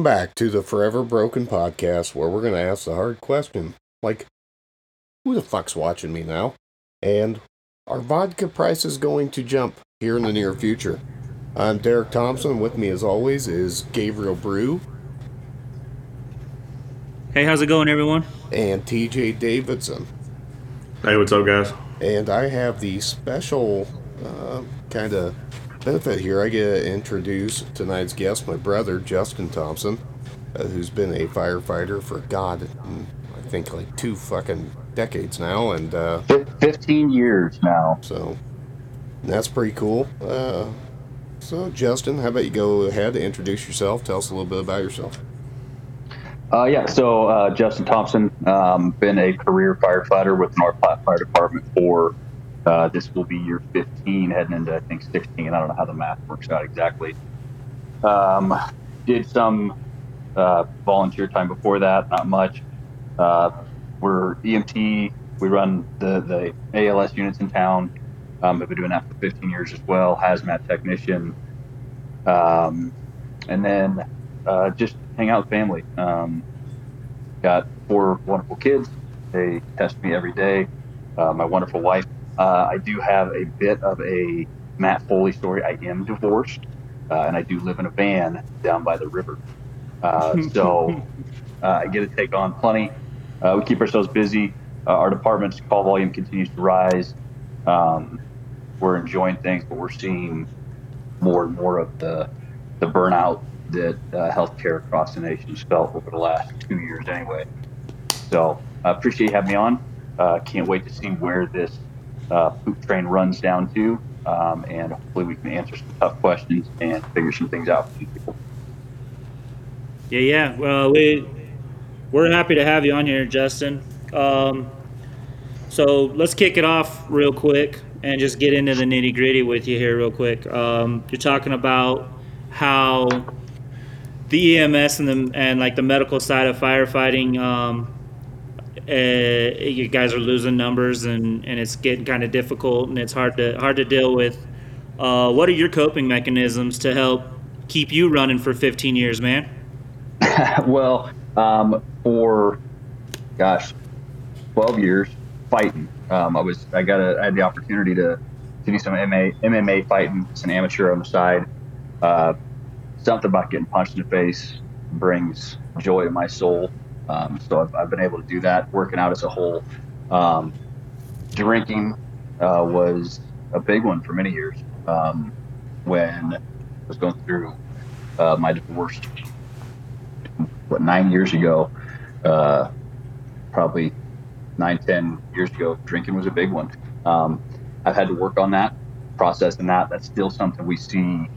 Welcome back to the Forever Broken podcast, where we're going to ask the hard question like, who the fuck's watching me now? And are vodka prices going to jump here in the near future? I'm Derek Thompson. With me, as always, is Gabriel Brew Hey, how's it going, everyone? and TJ Davidson. Hey, what's up, guys? And I have the special uh, kind of benefit here. I get to introduce tonight's guest, my brother, Justin Thompson, uh, who's been a firefighter for God, mm, I think like two fucking decades now. And uh, 15 years now. so that's pretty cool. Uh, so, Justin, how about you go ahead and introduce yourself? Tell us a little bit about yourself. Uh, yeah, so uh, Justin Thompson, um, been a career firefighter with North Platte Fire Department for uh, this will be year 15, heading into I think 16. I don't know how the math works out exactly. Um, did some uh, volunteer time before that, not much. Uh, we're EMT. We run the the ALS units in town. Um, I've been doing that for 15 years as well. Hazmat technician. Um, and then uh, just hang out with family. Um, got four wonderful kids. They test me every day. Uh, my wonderful wife. Uh, I do have a bit of a Matt Foley story. I am divorced, uh, and I do live in a van down by the river. Uh, so uh, I get to take on plenty. Uh, we keep ourselves busy. Uh, our department's call volume continues to rise. Um, we're enjoying things, but we're seeing more and more of the the burnout that uh, healthcare across the nation has felt over the last two years, anyway. So I appreciate you having me on. Uh, can't wait to see where this uh, poop train runs down to, um, and hopefully we can answer some tough questions and figure some things out for these people. Yeah, yeah. Well, we we're happy to have you on here, Justin. Um, so let's kick it off real quick and just get into the nitty gritty with you here, real quick. Um, you're talking about how the EMS and the and like the medical side of firefighting. Um, uh, you guys are losing numbers and, and it's getting kind of difficult and it's hard to hard to deal with. Uh, what are your coping mechanisms to help keep you running for 15 years, man? well, um, for gosh, twelve years fighting. Um, I was I got a, I had the opportunity to to do some MMA MMA fighting as an amateur on the side. Uh, something about getting punched in the face brings joy to my soul. Um, so I've, I've been able to do that. Working out as a whole, um, drinking uh, was a big one for many years. Um, when I was going through uh, my divorce, what nine years ago, uh, probably nine, ten years ago, drinking was a big one. Um, I've had to work on that, processing that. That's still something we see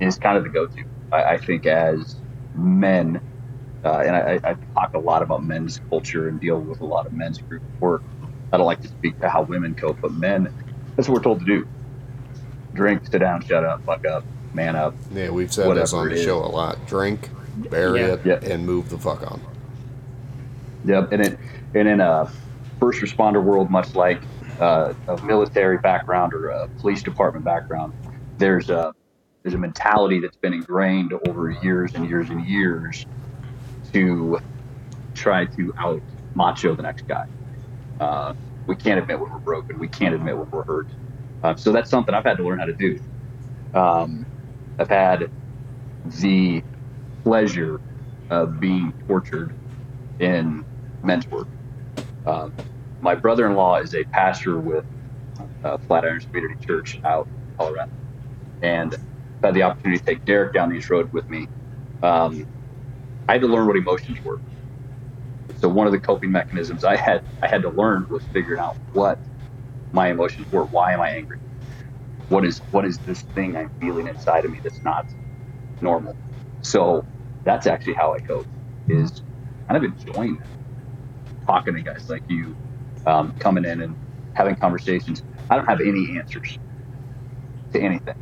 is kind of the go-to. I, I think as men, uh, and I, I talk a lot about men's culture and deal with a lot of men's group work. I don't like to speak to how women cope, but men, that's what we're told to do. Drink, sit down, shut up, fuck up, man up. Yeah, we've said this on the show a lot. Drink, bury Yeah. it, Yeah. and move the fuck on. Yep, and it and in a first responder world, much like uh, a military background or a police department background, there's a there's a mentality that's been ingrained over years and years and years to try to out macho the next guy. Uh, we can't admit when we're broken. We can't admit when we're hurt. Uh, so that's something I've had to learn how to do. Um, I've had the pleasure of being tortured in men's work. Um, my brother-in-law is a pastor with uh, Flatirons Community Church out in Colorado, and I've had the opportunity to take Derek down these roads with me. Um, I had to learn what emotions were. So one of the coping mechanisms I had I had to learn was figuring out what my emotions were. Why am I angry? What is what is this thing I'm feeling inside of me that's not normal? So that's actually how I cope. Is kind of enjoying it. talking to guys like you, um, coming in and having conversations. I don't have any answers to anything,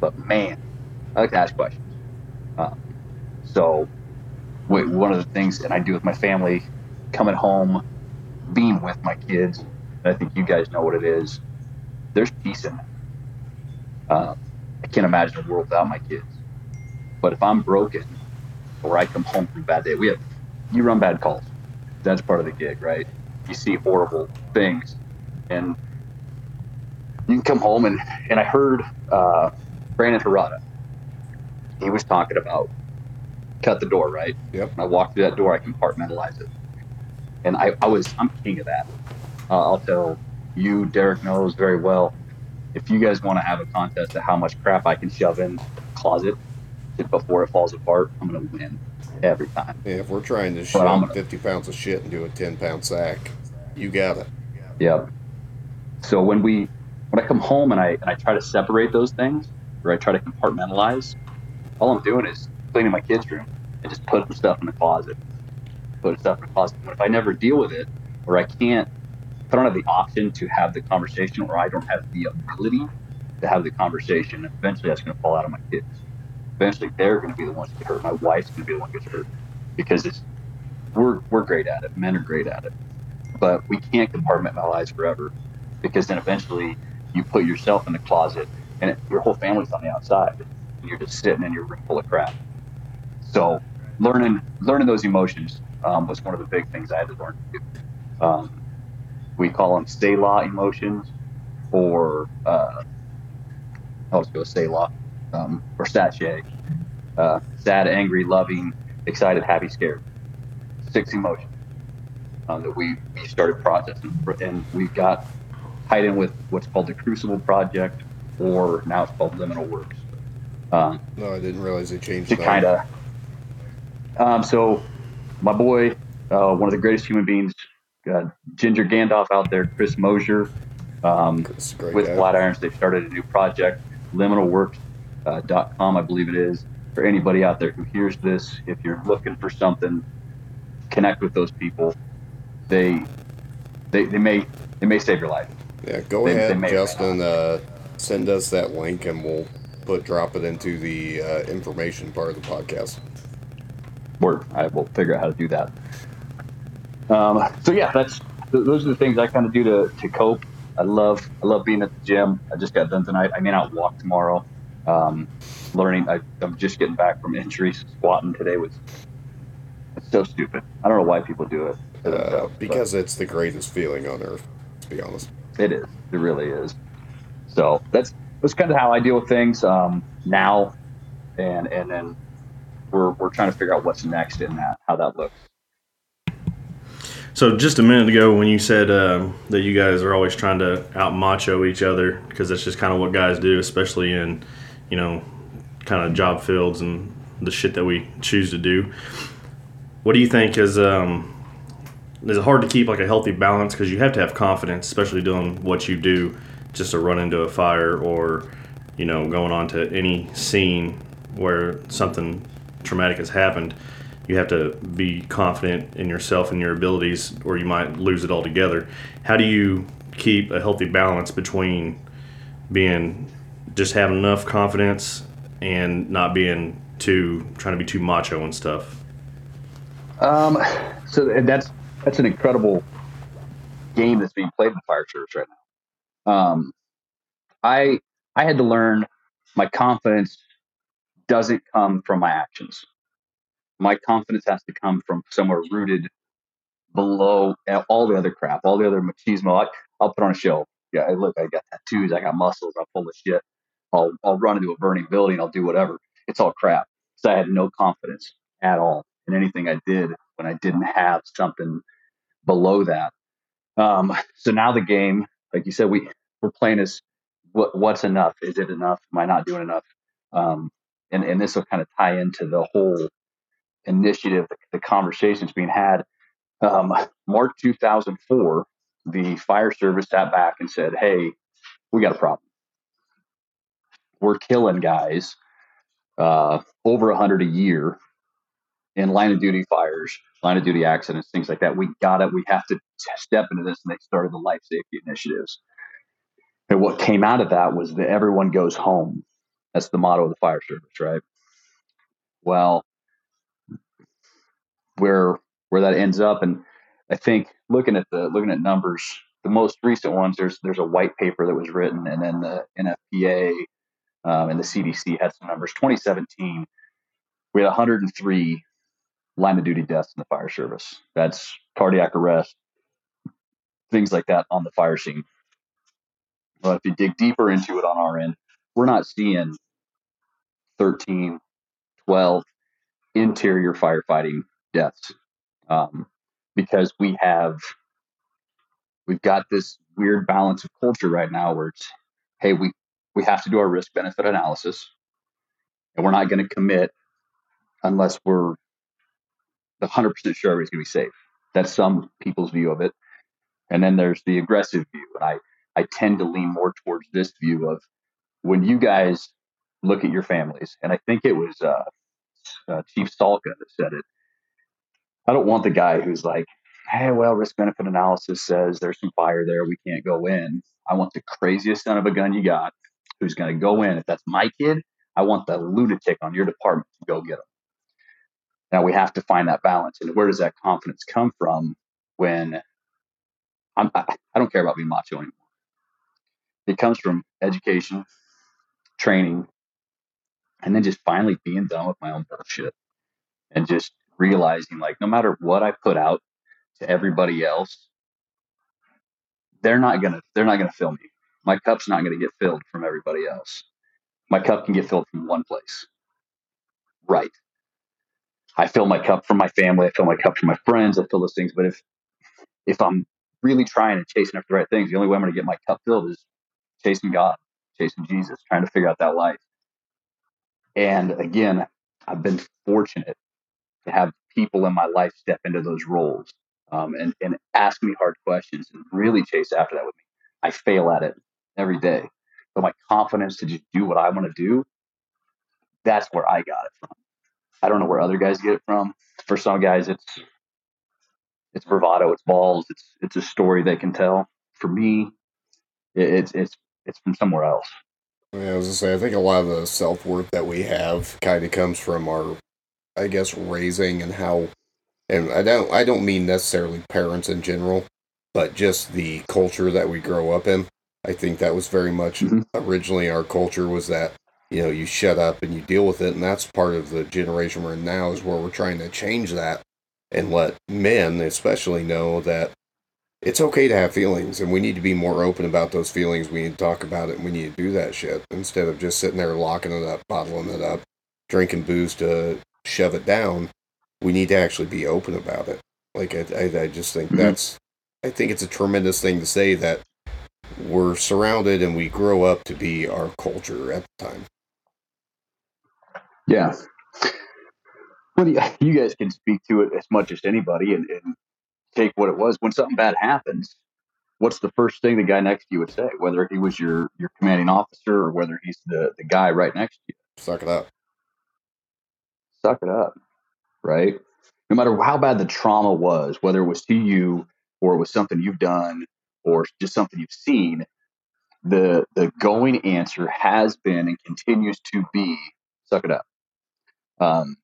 but man, I like to ask questions. Um, so, one of the things that I do with my family, coming home, being with my kids, and I think you guys know what it is. There's peace in that. Um, I can't imagine a world without my kids. But if I'm broken, or I come home from a bad day. We have you run bad calls. That's part of the gig, right? You see horrible things, and you can come home and and I heard uh, Brandon Harada. He was talking about cut the door, right? Yep. When I walk through that door, I compartmentalize it, and I, I was I'm king of that. Uh, I'll tell you, Derek knows very well. If you guys want to have a contest of how much crap I can shove in the closet before it falls apart, I'm gonna win every time. Yeah, if we're trying to shove gonna- 50 pounds of shit into a 10 pound sack, you got it. Yep. So when we when I come home and I and I try to separate those things, or I try to compartmentalize, all I'm doing is cleaning my kids' room and just put stuff in the closet. Putting stuff in the closet. But if I never deal with it, or I can't, if I don't have the option to have the conversation, or I don't have the ability to have the conversation, eventually that's going to fall out of my kids. Eventually, they're going to be the ones that get hurt. My wife's going to be the one that gets hurt because it's we're we're great at it. Men are great at it, but we can't compartmentalize forever because then eventually you put yourself in the closet and it, your whole family's on the outside and you're just sitting in your room full of crap. So learning learning those emotions um, was one of the big things I had to learn. Um, we call them Selah emotions or uh, I'll just go Selah um, or Satche. Uh, sad, angry, loving, excited, happy, scared. Six emotions um, that we, we started processing. And we've got tied in with what's called the Crucible Project, or now it's called Liminal Works. Um, No, I didn't realize they changed to that. kind of. Um, so, my boy, uh, one of the greatest human beings, uh, Ginger Gandalf out there, Chris Mosier, um, It's a great with guy. Flatirons, they've started a new project, liminalworks.com, I believe it is. For anybody out there who hears this, if you're looking for something, connect with those people. They, they, they may, they may save your life. Yeah, go They- they ahead, may Justin. Uh, send us that link and we'll put drop it into the uh, information part of the podcast. Word. I will figure out how to do that. Um, so yeah, that's those are the things I kind of do to, to cope. I love I love being at the gym. I just got done tonight. I may not walk tomorrow. Um, learning. I, I'm just getting back from injuries. Squatting today was it's so stupid. I don't know why people do it. Uh, themselves, but because it's the greatest feeling on earth, to be honest. it is. It really is. So that's that's kind of how I deal with things um, now, and and then we're we're trying to figure out what's next in that, how that looks. So just a minute ago, when you said um, that you guys are always trying to out macho each other, because that's just kind of what guys do, especially in, you know, kind of job fields and the shit that we choose to do. What do you think is um, is it hard to keep like a healthy balance because you have to have confidence, especially doing what you do, just to run into a fire or, you know, going on to any scene where something traumatic has happened you have to be confident in yourself and your abilities or you might lose it altogether how do you keep a healthy balance between being just having enough confidence and not being too trying to be too macho and stuff Um, so that's that's an incredible game that's being played in the fire service right now. Um, I I had to learn my confidence doesn't come from my actions. My confidence has to come from somewhere rooted below all the other crap, all the other machismo. I, I'll put on a show. Yeah, look, I got tattoos, I got muscles, I'm full of shit. I'll I'll run into a burning building, I'll do whatever. It's all crap. So I had no confidence at all in anything I did when I didn't have something below that. Um, so now the game, like you said, we we're playing as what what's enough? Is it enough? Am I not doing enough? Um, and and this will kind of tie into the whole initiative, the, the conversations being had. Um, March 2004, the fire service sat back and said, "Hey, we got a problem. We're killing guys uh, over 100 a year in line of duty fires, line of duty accidents, things like that. We got it. We have to step into this. And they started the life safety initiatives. And what came out of that was that everyone goes home. That's the motto of the fire service, right? Well, where where that ends up, and I think looking at the looking at numbers, the most recent ones there's there's a white paper that was written, and then the NFPA um, and the CDC had some numbers. 2017, we had 103 line of duty deaths in the fire service. That's cardiac arrest, things like that on the fire scene. But if you dig deeper into it on our end, we're not seeing 13, 12 interior firefighting deaths um, because we have we've got this weird balance of culture right now where it's hey we we have to do our risk benefit analysis and we're not going to commit unless we're 100% sure everybody's going to be safe. That's some people's view of it. And then there's the aggressive view and i i tend to lean more towards this view of when you guys look at your families and i think it was uh, uh, chief salka that said it i don't want the guy who's like hey, well, risk benefit analysis says there's some fire there. We can't go in. I want the craziest son of a gun you got who's going to go in. If that's my kid, I want the lunatic on your department to go get him. Now we have to find that balance. And where does that confidence come from when I'm, I, I don't care about being macho anymore? It comes from education, training, and then just finally being done with my own bullshit and just realizing like no matter what I put out to everybody else, they're not gonna they're not gonna fill me. My cup's not gonna get filled from everybody else. My cup can get filled from one place. Right. I fill my cup from my family, I fill my cup from my friends, I fill those things. But if if I'm really trying and chasing after the right things, the only way I'm gonna get my cup filled is chasing God, chasing Jesus, trying to figure out that life. And again, I've been fortunate to have people in my life step into those roles um, and, and ask me hard questions and really chase after that with me. I fail at it every day. But my confidence to just do what I want to do, that's where I got it from. I don't know where other guys get it from. For some guys, it's it's bravado, it's balls, it's it's a story they can tell. For me, it's it's it's from somewhere else. Yeah, I was gonna say, I think a lot of the self worth that we have kind of comes from our, I guess, raising and how and I don't I don't mean necessarily parents in general, but just the culture that we grow up in. I think that was very much mm-hmm. originally our culture was that you know you shut up and you deal with it, and that's part of the generation we're in now is where we're trying to change that and let men especially know that it's okay to have feelings and we need to be more open about those feelings. We need to talk about it and we need to do that shit instead of just sitting there locking it up, bottling it up, drinking booze to shove it down we need to actually be open about it. Like I, I, I just think mm-hmm. that's, I think it's a tremendous thing to say that we're surrounded and we grow up to be our culture at the time. Yeah. Well, you guys can speak to it as much as anybody and, and take what it was when something bad happens. What's the first thing the guy next to you would say, whether he was your your commanding officer or whether he's the the guy right next to you? Suck it up. Suck it up right? No matter how bad the trauma was, whether it was to you or it was something you've done or just something you've seen, the the going answer has been and continues to be suck it up. Um,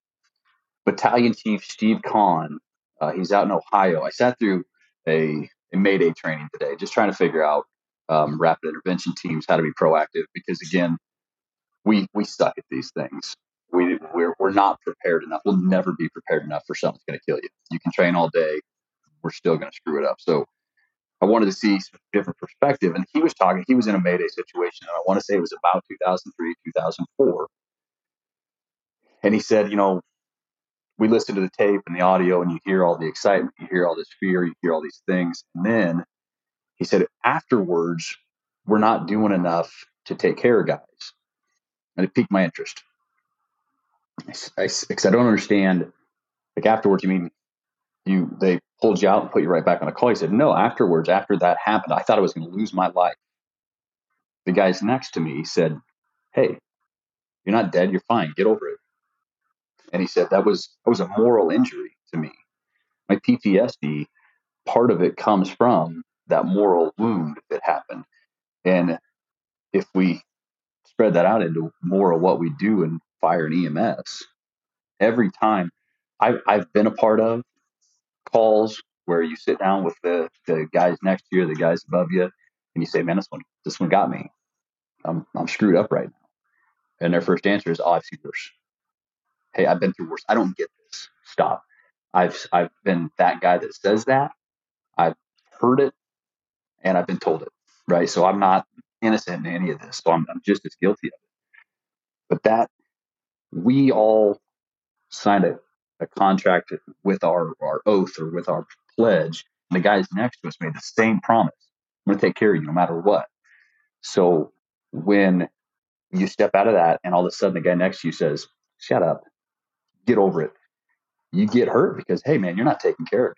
Battalion Chief Steve Kahn, uh, he's out in Ohio. I sat through a, a Mayday training today, just trying to figure out um, rapid intervention teams, how to be proactive, because again, we we suck at these things we we're, we're not prepared enough. We'll never be prepared enough for something that's going to kill you. You can train all day, we're still going to screw it up. So I wanted to see different perspective. And he was talking. He was in a Mayday situation, and I want to say it was about 2003, 2004. And he said, you know, we listen to the tape and the audio, and you hear all the excitement, you hear all this fear, you hear all these things, and then he said afterwards, we're not doing enough to take care of guys, and it piqued my interest. I, because I don't understand. Like afterwards, you mean you they pulled you out and put you right back on the call? He said, no. Afterwards, after that happened, I thought I was going to lose my life. The guys next to me said, "Hey, you're not dead. You're fine. Get over it." And he said that was that was a moral injury to me. My PTSD, part of it comes from that moral wound that happened, and if we spread that out into more of what we do in fire and EMS. Every time I've, I've been a part of calls where you sit down with the, the guys next to you, the guys above you, and you say, man, this one, this one got me. I'm, I'm screwed up right now. And their first answer is, oh, I've seen worse. Hey, I've been through worse. I don't get this. Stop. I've I've been that guy that says that. I've heard it, and I've been told it. Right, so I'm not innocent in any of this. So I'm, I'm just as guilty of it. But that we all signed a, a contract with our, our oath or with our pledge. And the guys next to us made the same promise. I'm going to take care of you no matter what. So when you step out of that and all of a sudden the guy next to you says, shut up, get over it. You get hurt because, hey, man, you're not taking care of.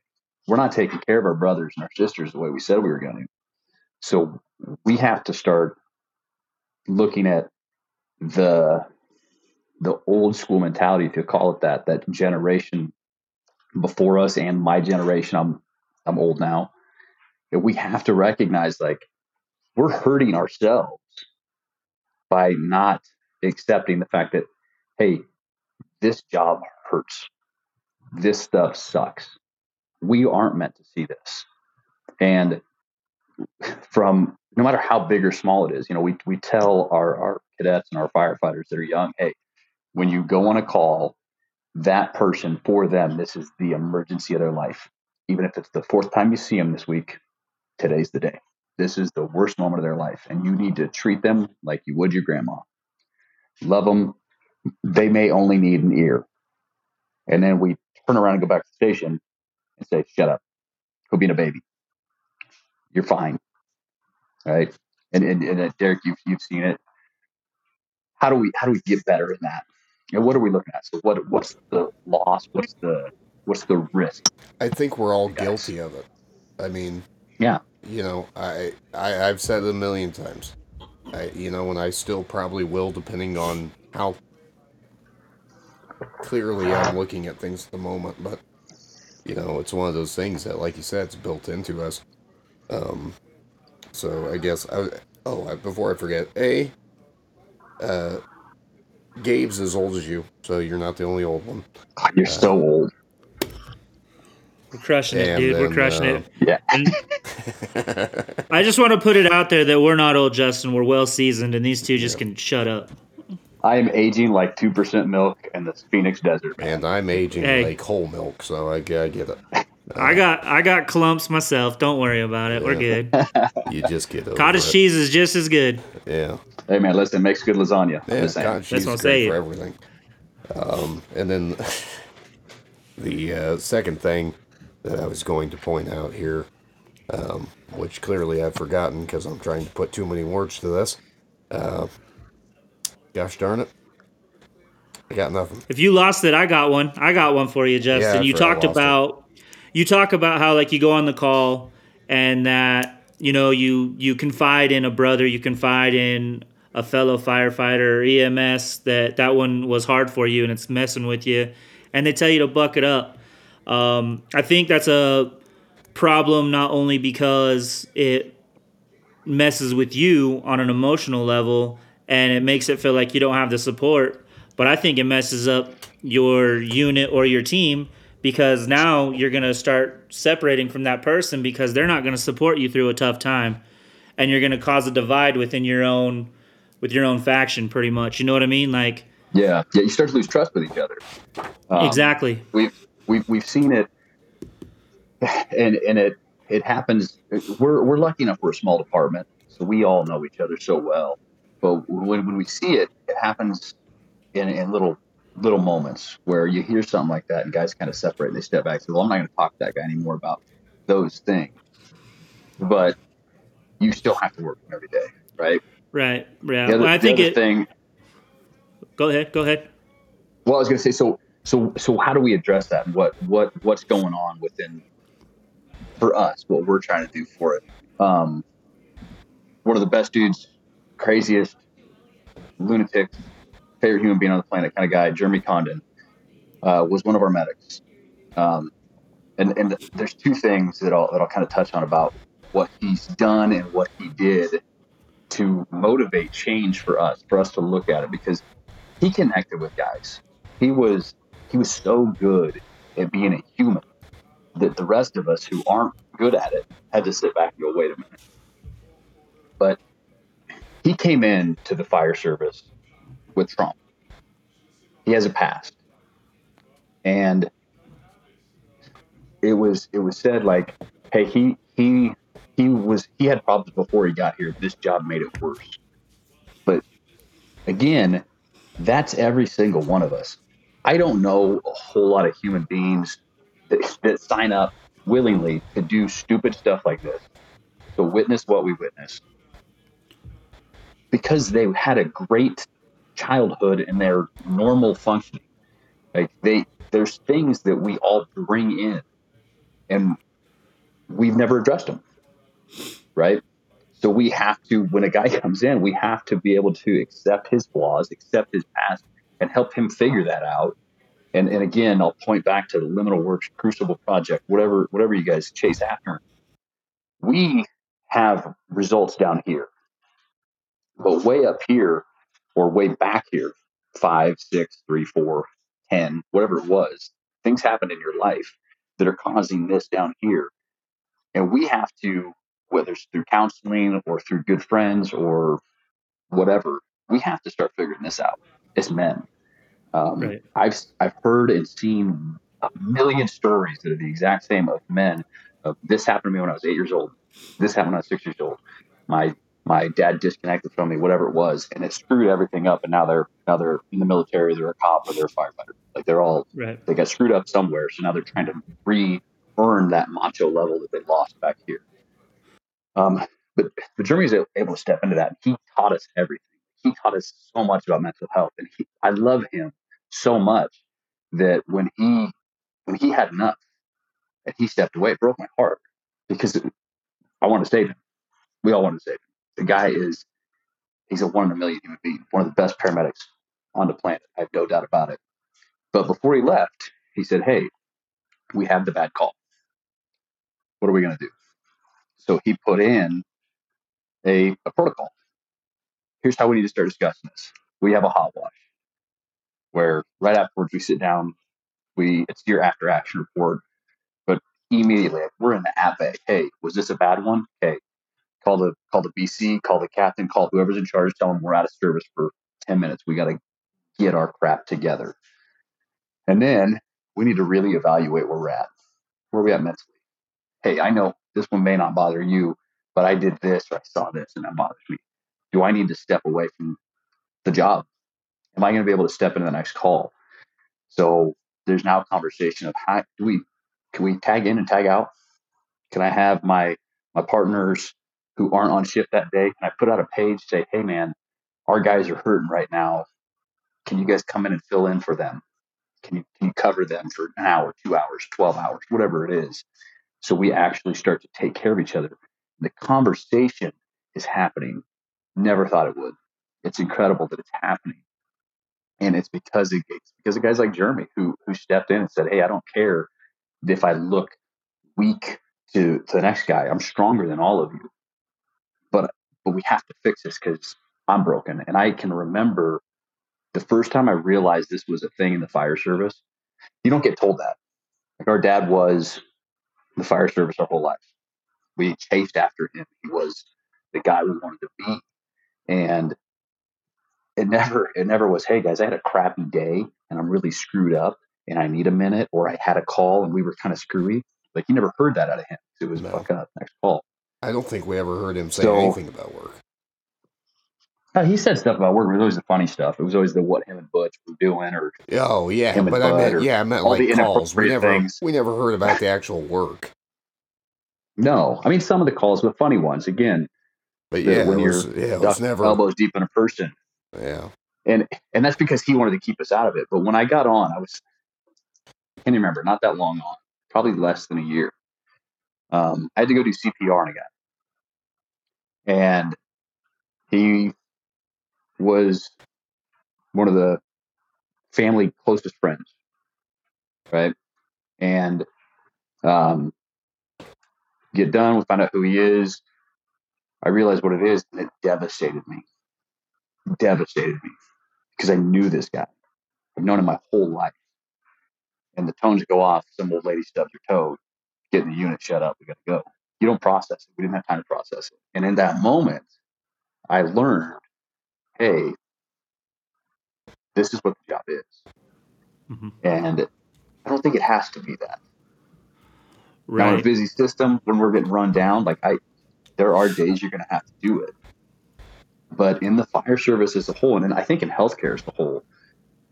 We're not taking care of our brothers and our sisters the way we said we were going to. So we have to start looking at the the old school mentality, if you call it that, that generation before us and my generation. I'm I'm old now. We have to recognize like we're hurting ourselves by not accepting the fact that hey, this job hurts. This stuff sucks. We aren't meant to see this. And from no matter how big or small it is, you know, we, we tell our, our cadets and our firefighters that are young, hey, when you go on a call, that person for them, this is the emergency of their life. Even if it's the fourth time you see them this week, today's the day. This is the worst moment of their life. And you need to treat them like you would your grandma. Love them. They may only need an ear. And then we turn around and go back to the station and say, shut up. Go being a baby. You're fine. Right. And, and, and uh, Derek, you've, you've seen it. How do we, how do we get better in that? Know, what are we looking at? So what what's the loss? What's the what's the risk? I think we're all guilty of it. I mean, yeah, you know, I, I I've said it a million times. I you know, and I still probably will, depending on how clearly I'm looking at things at the moment. But you know, it's one of those things that, like you said, it's built into us. Um, so I guess I oh before I forget, a uh, Gabe's as old as you, so you're not the only old one. You're uh, so old. We're crushing it, dude. Then, we're crushing uh, it. Yeah. I just want to put it out there that we're not old, Justin. We're well seasoned, and these two just yeah. can shut up. I am aging like two percent milk in the Phoenix desert, man. And I'm aging hey. like whole milk, so I, I get it. Uh, I got I got clumps myself. Don't worry about it. Yeah. We're good. you just get over Cottage it. cheese is just as good. Yeah. Hey man, listen, it makes good lasagna. Yeah, cottage cheese is good for everything. Um, and then the uh, second thing that I was going to point out here, um, which clearly I've forgotten because I'm trying to put too many words to this. Gosh darn it. I got nothing. If you lost it, I got one. I got one for you, Justin. Yeah, you talked about it. you talk about how like you go on the call and that you know you you confide in a brother, you confide in a fellow firefighter or EMS that that one was hard for you and it's messing with you, and they tell you to buck it up. Um, I think that's a problem not only because it messes with you on an emotional level and it makes it feel like you don't have the support, but I think it messes up your unit or your team because now you're going to start separating from that person because they're not going to support you through a tough time and you're going to cause a divide within your own with your own faction pretty much you know what i mean? Like yeah yeah you start to lose trust with each other. Um, exactly. we've we've we've seen it and and it it happens we're we're lucky enough we're a small department so we all know each other so well but when, when we see it it happens in, in little little moments where you hear something like that and guys kind of separate and they step back and say well i'm not going to talk to that guy anymore about those things. But you still have to work every day right? Right yeah. Other, well, i think it thing go ahead go ahead. Well i was going to say so so so how do we address that? And what what what's going on within for us what we're trying to do for it? Um one of the best dudes craziest lunatics favorite human being on the planet kind of guy, Jeremy Condon, uh, was one of our medics. Um, and and there's two things that I'll that I'll kind of touch on about what he's done and what he did to motivate change for us, for us to look at it, because he connected with guys. He was he was so good at being a human that the rest of us who aren't good at it had to sit back and go, wait a minute. But he came in to the fire service with Trump. He has a past. And it was it was said like, hey, he he he was he had problems before he got here. This job made it worse. But again, that's every single one of us. I don't know a whole lot of human beings that, that sign up willingly to do stupid stuff like this, to witness what we witnessed, because they had a great childhood and they're normal functioning. Like they, there's things that we all bring in, and we've never addressed them, right? So we have to, when a guy comes in, we have to be able to accept his flaws, accept his past, and help him figure that out. And, and again, I'll point back to the Liminal Works Crucible Project, whatever whatever you guys chase after. We have results down here, but way up here or way back here, five, six, three, four, ten, whatever it was, things happen in your life that are causing this down here, and we have to, whether it's through counseling or through good friends or whatever, we have to start figuring this out as men. Um, Right. I've I've heard and seen a million stories that are the exact same of men. Of this happened to me when I was eight years old. This happened when I was six years old. My my dad disconnected from me, whatever it was, and it screwed everything up. And now they're now they're in the military, they're a cop, or they're a firefighter. Like they're all Right. they got screwed up somewhere. So now they're trying to re-earn that macho level that they lost back here. Um, but but Jeremy was able to step into that. He taught us everything. He taught us so much about mental health, and he, I love him so much that when he when he had enough and he stepped away, it broke my heart because I wanted to save him. We all wanted to save him. The guy is he's a one in a million human being, one of the best paramedics on the planet. I have no doubt about it. But before he left, he said, "Hey, we have the bad call. What are we going to do?" So he put in a, a protocol. Here's how we need to start discussing this. We have a hot wash where right afterwards we sit down. We it's your after action report, but immediately we're in the app. Hey, was this a bad one? Okay, call the call the BC, call the captain, call whoever's in charge. Tell them we're out of service for ten minutes. We got to get our crap together, and then we need to really evaluate where we're at. Where are we at mentally? Hey, I know this one may not bother you, but I did this or I saw this and that bothers me. Do I need to step away from the job? Am I going to be able to step into the next call? So there's now a conversation of how do we can we tag in and tag out? Can I have my my partners who aren't on shift that day? Can I put out a page say, hey man, our guys are hurting right now. Can you guys come in and fill in for them? Can you can you cover them for an hour, two hours, twelve hours, whatever it is? So we actually start to take care of each other. The conversation is happening. Never thought it would. It's incredible that it's happening and it's because of it's because of guys like Jeremy who who stepped in and said, "Hey, I don't care if I look weak to to the next guy. I'm stronger than all of you, but but we have to fix this because I'm broken." And I can remember the first time I realized this was a thing in the fire service. You don't get told that. Like our dad was the fire service our whole life. We chased after him. He was the guy we wanted to be, and it never it never was hey guys i had a crappy day and i'm really screwed up and i need a minute or i had a call and we were kind of screwy like you never heard that out of him it was No. fuck up next call I don't think we ever heard him say So- anything about work. Uh, he said stuff about work it was always the funny stuff it was always the what him and butch were doing or Oh yeah, Him and but I meant yeah, I meant all like the calls. We inappropriate never things. we never heard about the actual work. no i mean some of the calls the funny ones again But yeah, when was, you're yeah, it was duck never. elbows deep in a person Yeah, and and that's because he wanted to keep us out of it but when i got on i was I can't remember not that long on probably less than a year um, i had to go do cpr on a guy and he was one of the family closest friends right? And um, get done we find out who he is. I realized what it is and it devastated me. Devastated me because i knew this guy. I've known him my whole life. And the tones go off some old lady stubs her toe. Get in the unit shut up we gotta go you don't process it. We didn't have time to process it. And in that moment i learned hey this is what the job is. Mhm. and i don't think it has to be that. Now, in a busy system, when we're getting run down, like I, there are days you're going to have to do it. But in the fire service as a whole, and then I think in healthcare as a whole,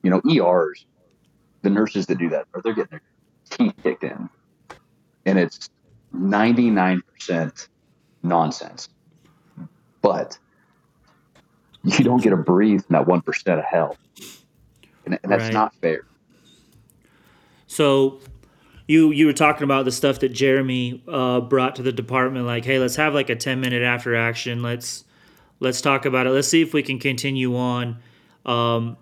you know, ERs, the nurses that do that, or they're getting their teeth kicked in, and it's 99% nonsense. But you don't get to breathe in that 1% of hell. And, and that's Right. not fair. So you you were talking about the stuff that Jeremy uh, brought to the department, like, hey, let's have like a ten minute after action. Let's let's talk about it. Let's see if we can continue on. Um,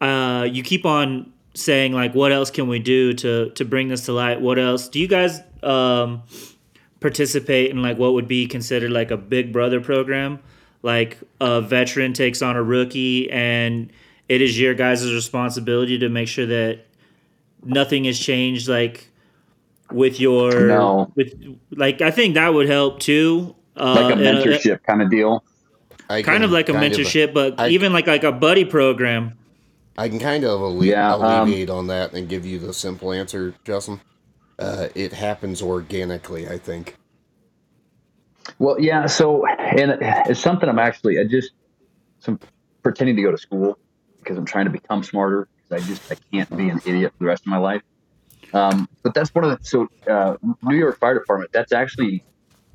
uh, you keep on saying like, what else can we do to to bring this to light? What else do you guys um, participate in? Like, what would be considered like a Big Brother program? Like a veteran takes on a rookie, and it is your guys' responsibility to make sure that nothing has changed like with your No. with like I think that would help too. Uh, Like a and, uh, mentorship kind of deal. I kind can of like a kind of- mentorship, but I- even like like a buddy program. I can kind of alle- Yeah, um, alleviate on that and give you the simple answer, Justin. Uh, it happens organically, I think. Well, yeah. So, and it's something I'm actually, I just, some pretending to go to school because I'm trying to become smarter because I just, I can't be an idiot for the rest of my life. Um, but that's one of the, so, uh, New York Fire Department, that's actually,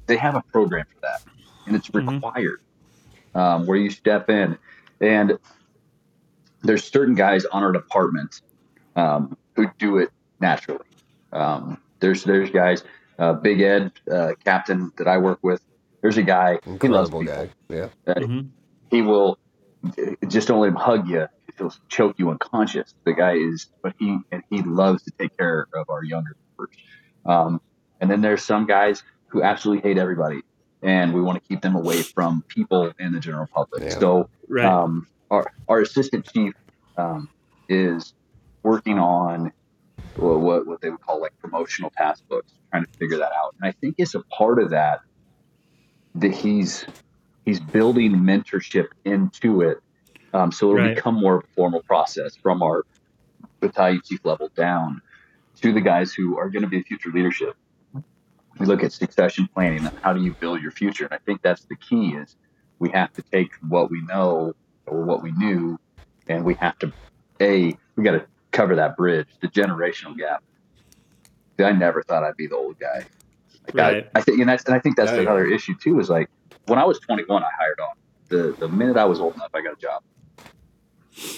they have a program for that and it's Mhm. required, um, where you step in and there's certain guys on our department, um, who do it naturally. Um, there's, there's guys, uh, Big Ed, uh, captain that I work with. There's a guy, he loves Incredible people. guy. Yeah. Mhm. He will just don't let him hug you. He'll choke you unconscious. The guy is, but he and he loves to take care of our younger members. Um, and then there's some guys who absolutely hate everybody, and we want to keep them away from people and the general public. Yeah. So Right. um, our our assistant chief um, is working on what what they would call like promotional task books, trying to figure that out. And I think it's a part of that that he's he's building mentorship into it, um, so it'll Right. become more of a formal process from our battalion chief level down to the guys who are going to be future leadership. We look at succession planning. and How do you build your future? And I think that's the key is we have to take what we know or what we knew and we have to a we got to cover that bridge the generational gap i never thought i'd be the old guy. Like Right. I, I think and that's and i think that's another issue too is like when i was 21 i hired on. The the minute i was old enough i got a job.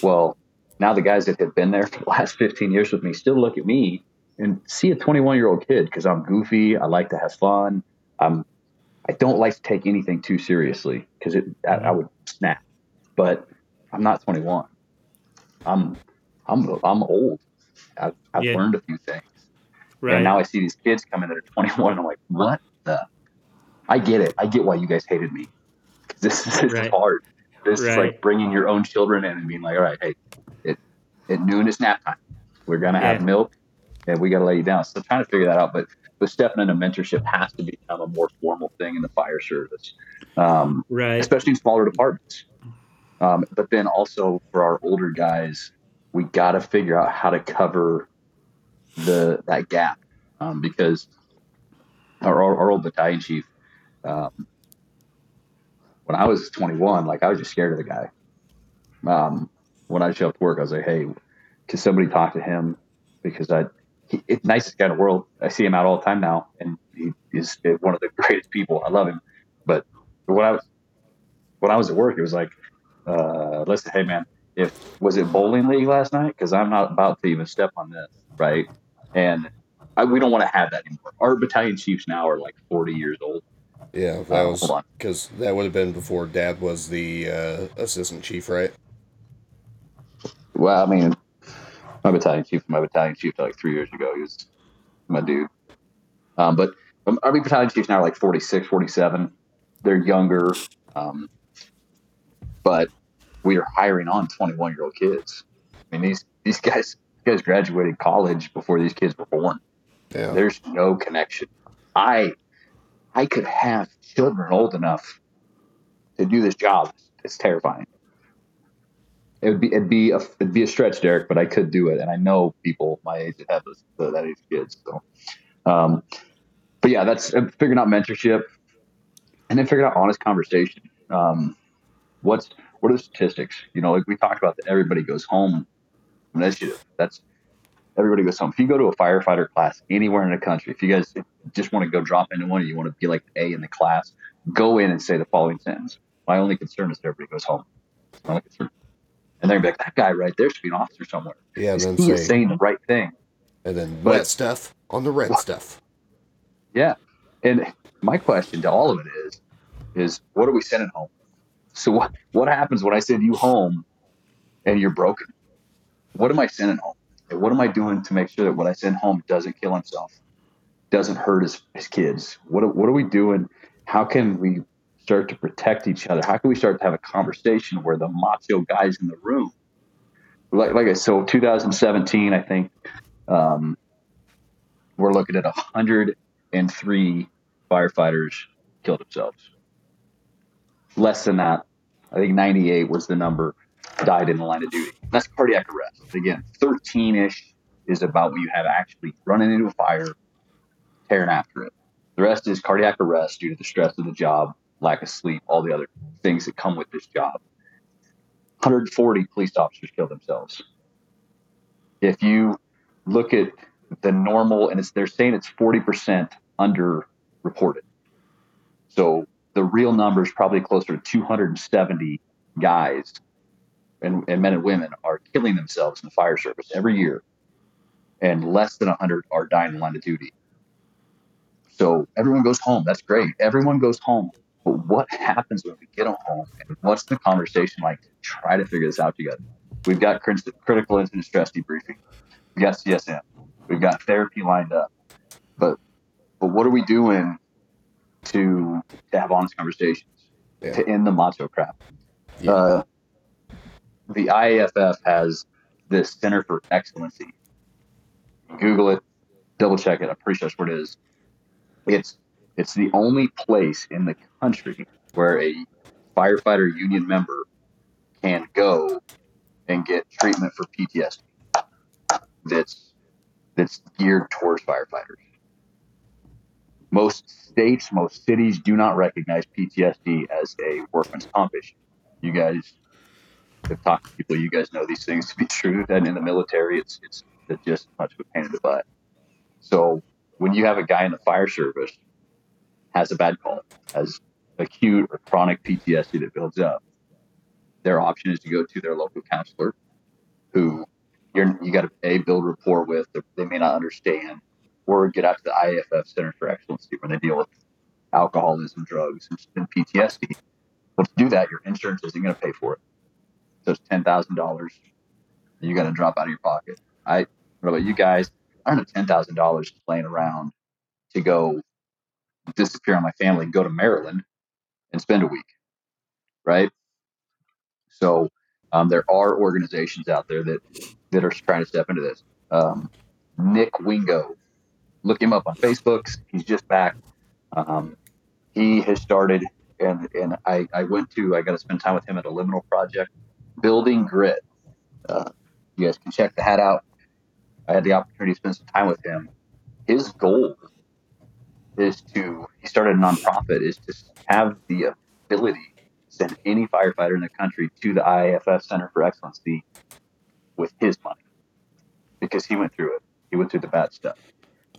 Well now the guys that have been there for the last 15 years with me still look at me and see a 21 year old kid because i'm goofy i like to have fun i'm i don't like to take anything too seriously because it I, I mm-hmm. would snap. But i'm not 21 i'm i'm i'm old i've, I've Yeah. learned a few things right. and now i see these kids coming that are 21 and i'm like what the i get it i get why you guys hated me. this is Right. hard this is like bringing your own children in and being like all right hey it, at noon is nap time we're gonna have milk and we gotta lay you down so I'm trying to figure that out but but stepping into mentorship has to become a more formal thing in the fire service um, right. especially in smaller departments. Um, but then also for our older guys, we got to figure out how to cover the that gap um, because our, our, old battalion chief, um, when I was 21, like I was just scared of the guy. Um, when I showed up to work, I was like, "Hey, can somebody talk to him?" Because I, he, it's nicest guy in the world. I see him out all the time now, and he is one of the greatest people. I love him, but when I was when I was at work, it was like, uh, listen, hey man, if was it bowling league last night? Because I'm not about to even step on this, right? And I, we don't want to have that anymore. Our battalion chiefs now are like 40 years old. Yeah, that Uh, was because that would have been before Dad was the uh, assistant chief, right? Well, I mean, my battalion chief, my battalion chief like three years ago, he was my dude. Um, but um, our battalion chiefs now are like 46, 47. They're younger, um, but we are hiring on 21 year old kids. I mean, these these guys these guys graduated college before these kids were born. Yeah. There's no connection. I I could have children old enough to do this job. It's terrifying. It would be it'd be a it'd be a stretch, Derek, but I could do it, and I know people my age that have those, that age kids. So, um, but yeah, that's uh, figuring out mentorship, and then figuring out honest conversation. Um, what's what are the statistics? You know, like we talked about, that everybody goes home. That's everybody goes home. If you go to a firefighter class anywhere in the country, if you guys just want to go drop into one, you want to be like A in the class, go in and say the following sentence: My only concern is that everybody goes home. My only concern. And they're gonna be like, that guy right there should be an officer somewhere. Yeah, he is saying the right thing. and then but- wet stuff on the red What? stuff. Yeah. And my question to all of it is, is what are we sending home? So what what happens when I send you home and you're broken? What am I sending home? What am I doing to make sure that what I send home doesn't kill himself, doesn't hurt his, his kids? What what are we doing? How can we start to protect each other? How can we start to have a conversation where the macho guys in the room, like like I so 2017, I think um, we're looking at 103 firefighters killed themselves. Less than that, I think 98 was the number died in the line of duty. That's cardiac arrest. Again, 13 ish is about when you have actually running into a fire, tearing after it. The rest is cardiac arrest due to the stress of the job, lack of sleep, all the other things that come with this job. 140 police officers kill themselves. If you look at the normal, and it's they're saying it's 40% under reported. So the real number is probably closer to 270 guys and, and men and women are killing themselves in the fire service every year, and less than 100 are dying in the line of duty. So everyone goes home. That's great. Everyone goes home. But what happens when we get home? And what's the conversation like to try to figure this out together? We've got critical incident stress debriefing. We got CSM. We've got therapy lined up. But but what are we doing to to have honest conversations Yeah. to end the macho crap? Yeah. Uh, the IAFF has this Center for Excellency. Google it, double check it. I'm pretty sure that's what it is. It's it's the only place in the country where a firefighter union member can go and get treatment for PTSD. That's that's geared towards firefighters. Most states, most cities do not recognize PTSD as a workman's comp issue. You guys have talked to people, you guys know these things to be true. And in the military, it's it's, just much of a pain in the butt. So when you have a guy in the fire service has a bad call, has acute or chronic PTSD that builds up, their option is to go to their local counselor, who you're you got to a build rapport with. They may not understand, or get out to the IAFF Center for Excellency where they deal with alcoholism, drugs, and, PTSD. Well, to do that, your insurance isn't going to pay for it. So it's ten thousand dollars. You got to drop out of your pocket. I what about you guys? I don't have ten thousand dollars laying around to go disappear on my family and go to Maryland and spend a week, right? So um, there are organizations out there that that are trying to step into this. Um, Nick Wingo, look him up on Facebook. He's just back. Um, he has started, and and I, I went to I got to spend time with him at a liminal project, building grit. Uh, you guys can check the hat out. I had the opportunity to spend some time with him. His goal is to he started a nonprofit is to have the ability to send any firefighter in the country to the IAFF Center for Excellency with his money because he went through it. He went through the bad stuff,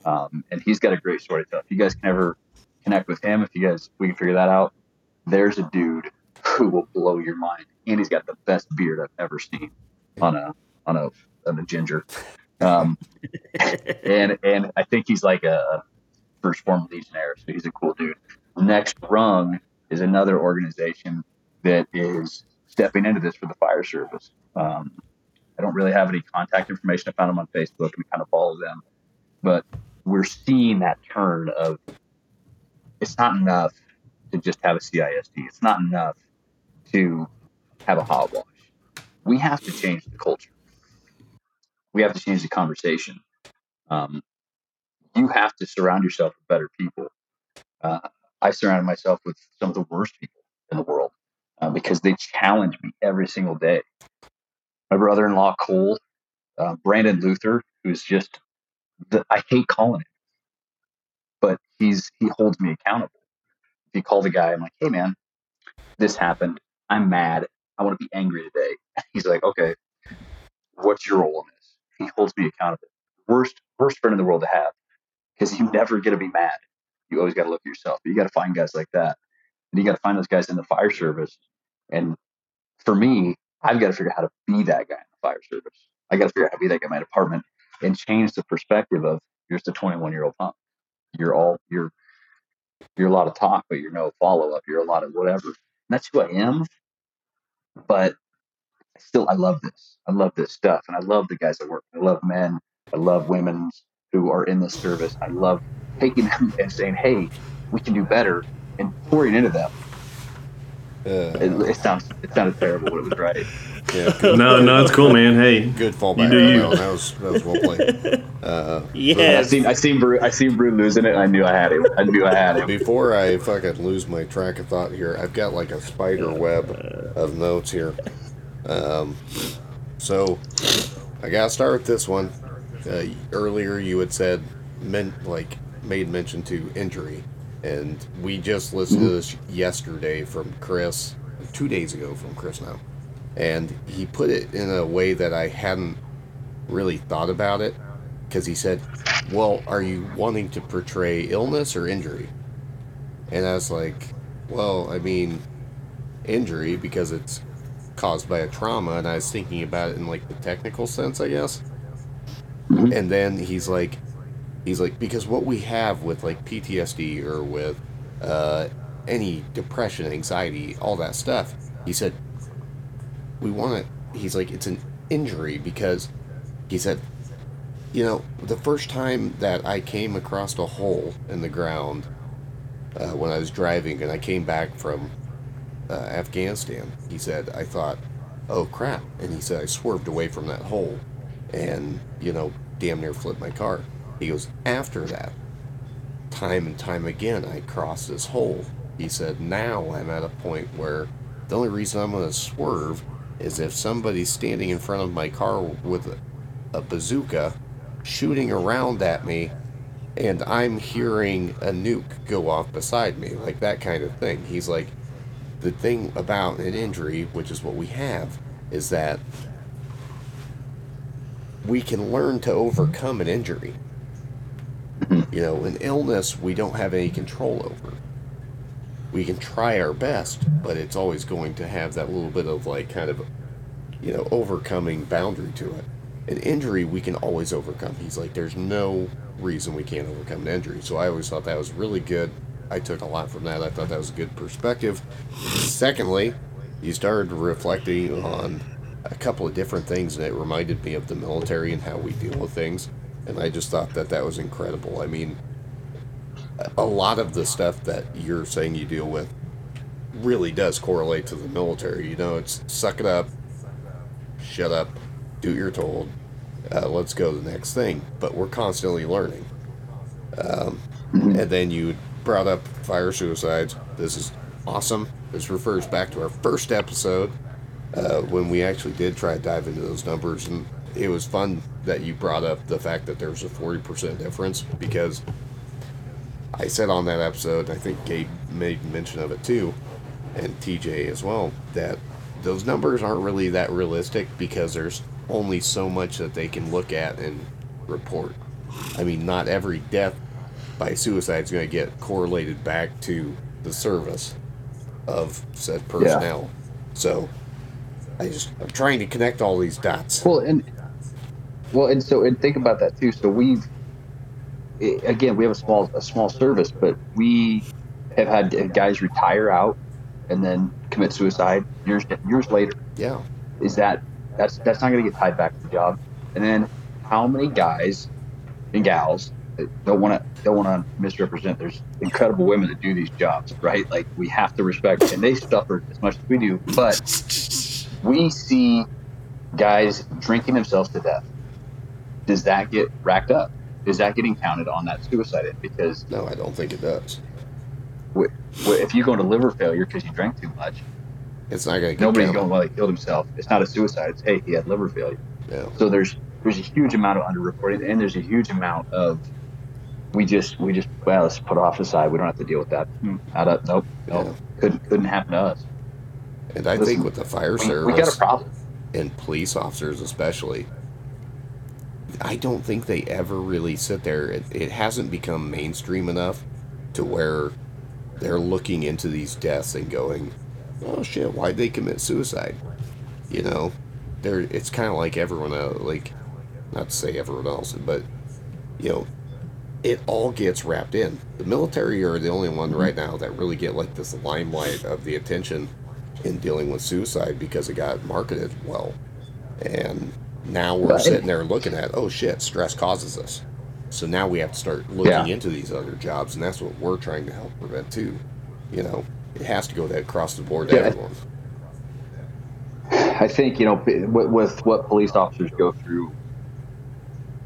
um, and he's got a great story to tell. If you guys can ever connect with him, if you guys we can figure that out, there's a dude who will blow your mind, and he's got the best beard I've ever seen on a on a on a ginger. Um, and and I think he's like a first form legionnaire, so he's a cool dude. Next Rung is another organization that is stepping into this for the fire service. Um, I don't really have any contact information. I found them on Facebook and kind of follow them, but we're seeing that turn of it's not enough to just have a CISD. It's not enough to have a hot wash. We have to change the culture. We have to change the conversation. Um, you have to surround yourself with better people. Uh, I surrounded myself with some of the worst people in the world uh, because they challenge me every single day. My brother-in-law Cole, uh, Brandon Luther, who's just I hate calling him, but he's he holds me accountable. If you call the guy, I'm like, hey man, this happened. I'm mad. I want to be angry today. He's like, okay, what's your role in this? He holds me accountable. Worst worst friend in the world to have because you never get to be mad. You always got to look at yourself. You got to find guys like that, and you got to find those guys in the fire service. And for me, I've got to figure out how to be that guy in the fire service. I got to figure out how to be that guy in my department and change the perspective of you're just a 21 year old punk. You're all you're you're a lot of talk, but you're no follow up. You're a lot of whatever. And that's who I am. But still I love this. I love this stuff, and I love the guys that work. I love men. I love women who are in this service. I love taking them and saying, "Hey, we can do better," and pouring into them. Uh, It, it sounds it sounded terrible, but it was right. yeah, good, No, no, it's cool, man. Hey, good fallback. You do you. Well, that was that was well played. Uh, I Yes. seen I seen Brew I seen Brew losing it. And I knew I had him. I knew I had him. Before I fucking lose my track of thought here, I've got like a spider web of notes here. Um, so I gotta start with this one. Uh, earlier, you had said meant like made mention to injury, and we just listened to this yesterday from Chris, two days ago from Chris now, and he put it in a way that I hadn't really thought about it because he said, "Well, are you wanting to portray illness or injury?" And I was like, "Well, I mean, injury because it's caused by a trauma." And I was thinking about it in like the technical sense, I guess. Mhm. And then he's like, he's like, because what we have with like PTSD or with uh, any depression, anxiety, all that stuff, he said, we want to. He's like, it's an injury because he said, you know, the first time that I came across a hole in the ground uh, when I was driving and I came back from uh, Afghanistan, he said, I thought, oh crap. And he said, I swerved away from that hole and, you know, damn near flipped my car. He goes, after that, time and time again, I cross this hole. He said, now I'm at a point where the only reason I'm going to swerve is if somebody's standing in front of my car with a, a bazooka shooting around at me and I'm hearing a nuke go off beside me, like that kind of thing. He's like, the thing about an injury, which is what we have, is that we can learn to overcome an injury. You know, an illness we don't have any control over. We can try our best, but it's always going to have that little bit of like kind of, you know, overcoming boundary to it. An injury we can always overcome. He's like, there's no reason we can't overcome an injury. So I always thought that was really good. I took a lot from that. I thought that was a good perspective. Secondly, you started reflecting on a couple of different things, and it reminded me of the military and how we deal with things. And I just thought that that was incredible. I mean, a- lot of the stuff that you're saying you deal with really does correlate to the military. You know, it's suck it up, shut up, do what you're told, uh, let's go to the next thing. But we're constantly learning. Um, and then you brought up fire suicides. This is awesome. This refers back to our first episode uh, when we actually did try to dive into those numbers. And it was fun that you brought up the fact that there's a 40% difference because I said on that episode, I think Gabe made mention of it too, and TJ as well, that those numbers aren't really that realistic because there's only so much that they can look at and report. I mean, not every death by suicide is going to get correlated back to the service of said personnel. Yeah. So I just I'm trying to connect all these dots. Well, and well, and so and think about that too. So we've i again we have a small a small service, but we have had guys retire out and then commit suicide years years later. Yeah. Is that that's that's not going to get tied back to the job? And then how many guys and gals don't want to don't want to misrepresent? There's incredible women that do these jobs, right? Like we have to respect, and they suffer as much as we do, but we see guys drinking themselves to death. Does that get racked up? Is that getting counted on that suicide end? Because No, I don't think it does. w- w- if you go into liver failure because you drank too much, It's not going to get nobody's counted. going, well, he killed himself. It's not a suicide. It's, hey, he had liver failure. Yeah. So there's there's a huge amount of underreporting, and there's a huge amount of we just we just well let's put off the side. We don't have to deal with that. Hmm, Not up. Nope. Nope. Yeah. Couldn't couldn't happen to us. And I Listen, think with the fire service we got a problem. and police officers especially, I don't think they ever really sit there. It, it hasn't become mainstream enough to where they're looking into these deaths and going, "Oh shit, why'd they commit suicide?" You know, they're it's kind of like everyone else. Like, not to say everyone else, but you know, it all gets wrapped in. The military are the only one right now that really get like this limelight of the attention in dealing with suicide because it got marketed well. And now we're Right. sitting there looking at, oh shit, stress causes this. So now we have to start looking Yeah. into these other jobs, and that's what we're trying to help prevent too. You know, it has to go that across the board to Yeah. everyone. I think you know with, with what police officers go through,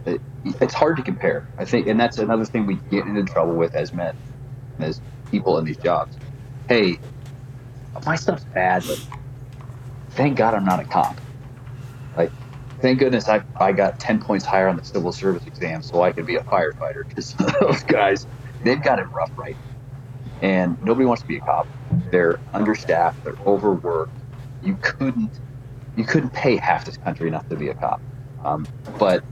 it, it's hard to compare. I think, and that's another thing we get into trouble with as men, as people in these jobs. Hey, my stuff's bad, but thank God I'm not a cop. Thank goodness I I got ten points higher on the civil service exam, so I could be a firefighter. Because those guys, they've got it rough right, and nobody wants to be a cop. They're understaffed. They're overworked you couldn't you couldn't pay half this country enough to be a cop. Um, but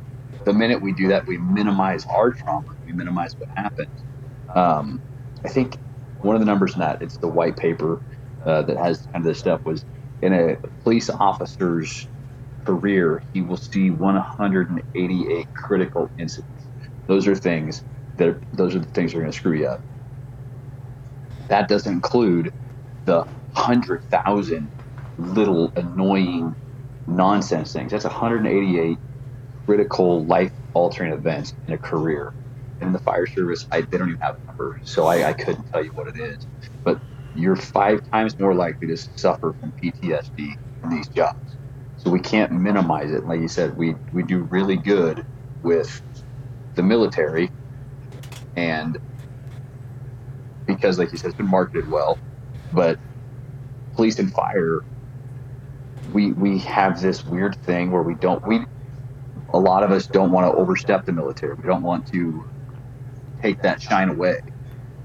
the minute we do that, we minimize our trauma. We minimize what happened. Um, I think one of the numbers in that it's the white paper uh, that has kind of this stuff was in a police officer's career, he will see 188 critical incidents. Those are things that are, those are the things that are going to screw you up. That doesn't include the hundred thousand little annoying nonsense things. That's 188 critical life altering events in a career. In the fire service, I, they don't even have a number, so I, I couldn't tell you what it is. But you're five times more likely to suffer from PTSD in these jobs. So we can't minimize it. Like you said, we, we do really good with the military, and because, like you said, it's been marketed well, but police and fire we we have this weird thing where we don't we a lot of us don't want to overstep the military. We don't want to take that shine away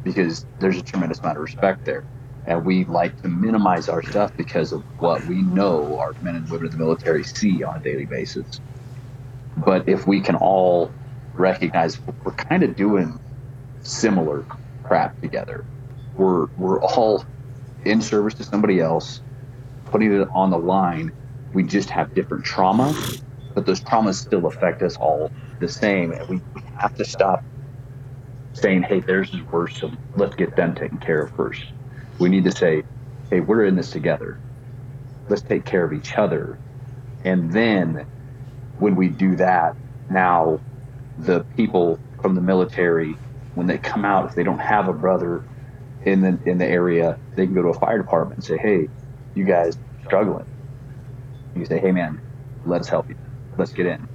because there's a tremendous amount of respect there and we like to minimize our stuff because of what we know our men and women of the military see on a daily basis but if we can all recognize we're kind of doing similar crap together we're we're all in service to somebody else putting it on the line. We just have different trauma, but those traumas still affect us all the same. And we, we have to stop saying, hey, theirs is worse, so let's get them taken care of first. We need to say, hey, we're in this together. Let's take care of each other. And then when we do that, now the people from the military, when they come out, if they don't have a brother in the in the area, they can go to a fire department and say, "Hey, you guys struggling?" You say, "Hey, man, let's help you. Let's get in."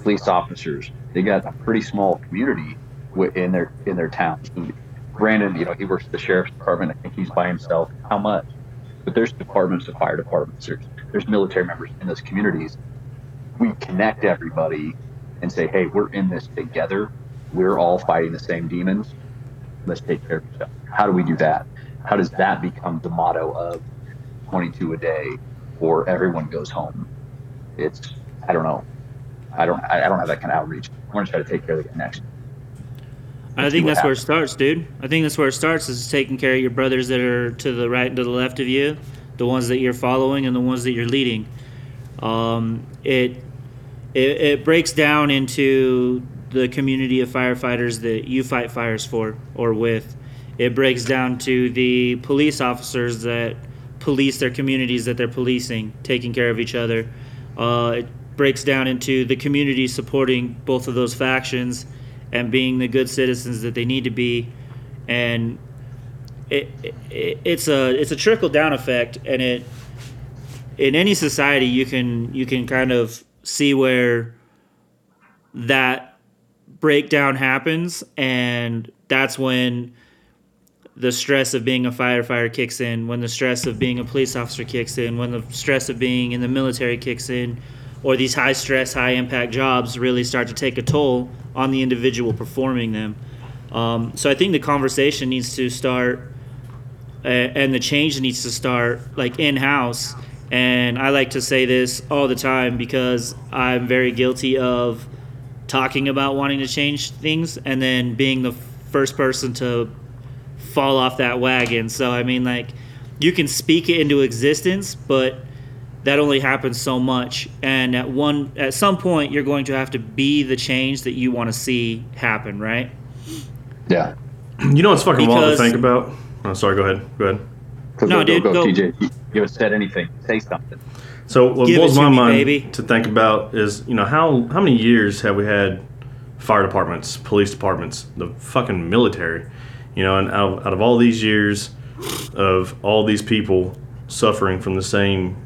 Police officers, they got a pretty small community in their in their towns. Brandon, you know, he works at the sheriff's department. I think he's by himself. How much? But there's departments, the fire departments. There's there's military members in those communities. We connect everybody and say, "Hey, we're in this together. We're all fighting the same demons. Let's take care of each other." How do we do that? How does that become the motto of 22 a day, or everyone goes home? It's I don't know. I don't I don't have that kind of outreach. I want to try to take care of the connection. I think that's where it starts, dude. I think that's where it starts is taking care of your brothers that are to the right and to the left of you, the ones that you're following and the ones that you're leading. Um, it, it it breaks down into the community of firefighters that you fight fires for or with. It breaks down to the police officers that police their communities that they're policing, taking care of each other. Uh, it breaks down into the community supporting both of those factions and being the good citizens that they need to be. And it, it it's a it's a trickle down effect, and it in any society you can you can kind of see where that breakdown happens, and that's when the stress of being a firefighter kicks in, when the stress of being a police officer kicks in, when the stress of being in the military kicks in, or these high stress, high impact jobs really start to take a toll on the individual performing them. Um, so I think the conversation needs to start, uh, and the change needs to start like in house. And I like to say this all the time because I'm very guilty of talking about wanting to change things and then being the first person to fall off that wagon. So I mean, like, you can speak it into existence, but that only happens so much. And at one, at some point, you're going to have to be the change that you want to see happen, right? Yeah. You know what's fucking wild to think about? Oh, sorry. Go ahead. Go ahead. Go, No, go, dude, go, go. TJ. You, you haven't said anything. Say something. So what Give it blows to my me, mind baby. to think about is, you know, how how many years have we had fire departments, police departments, the fucking military, you know, and out of, out of all these years of all these people suffering from the same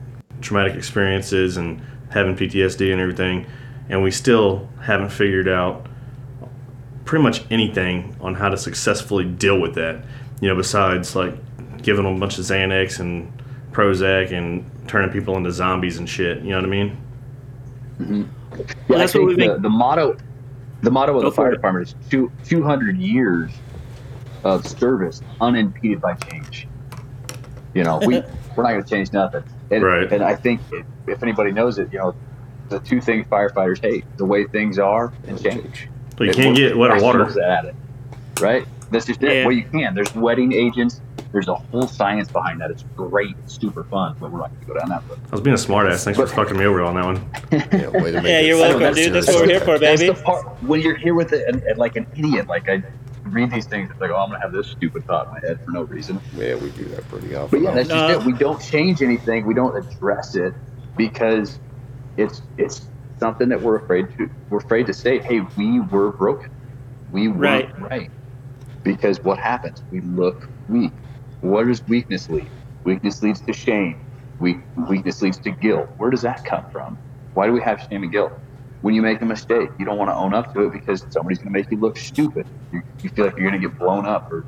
traumatic experiences and having PTSD and everything, and we still haven't figured out pretty much anything on how to successfully deal with that. You know, besides like giving them a bunch of Xanax and Prozac and turning people into zombies and shit. You know what I mean? Mm-hmm. Yeah, Well, I that's what we the, make- the motto, the motto of Go the fire for it. department is two, 200 years of service unimpeded by change. You know, we we're not going to change nothing. And, Right. and I think if, if anybody knows it, you know, the two things firefighters hate: the way things are and change. But you It- can't get wetter Christ water. knows at it, right? That's just it. Yeah. Well, you can. There's wetting agents. There's a whole science behind that. It's great. It's super fun, but we're not going to go down that road. I was being a smartass. Thanks for But- fucking me over on that one. Yeah, way to make Yeah, you're welcome, dude. That's what we're here for, That's baby. the part when you're here with it and, and like an idiot. Like I read these things, it's like, oh, I'm gonna have this stupid thought in my head for no reason. Yeah, we do that pretty often. But yeah, that's just No. it. We don't change anything. We don't address it because it's it's something that we're afraid to. We're afraid to say, hey, we were broken. We weren't Right. right. Because what happens? We look weak. What does weakness lead? Weakness leads to shame. Weak, weakness leads to guilt. Where does that come from? Why do we have shame and guilt? When you make a mistake, you don't want to own up to it because somebody's going to make you look stupid. You, you feel like you're going to get blown up, or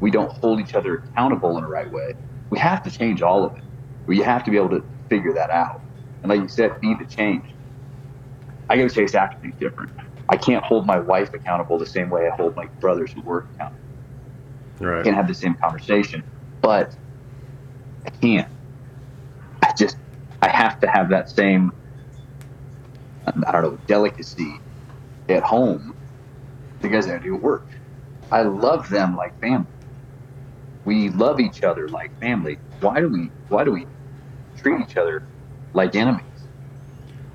we don't hold each other accountable in the right way. We have to change all of it. But you have to be able to figure that out. And like you said, be the change. I got to chase after things different. I can't hold my wife accountable the same way I hold my brothers who work accountable. I can't have the same conversation, but I can't. I just I have to have that same I don't know delicacy at home the because I do work. I love them like family. We love each other like family. Why do we why do we treat each other like enemies?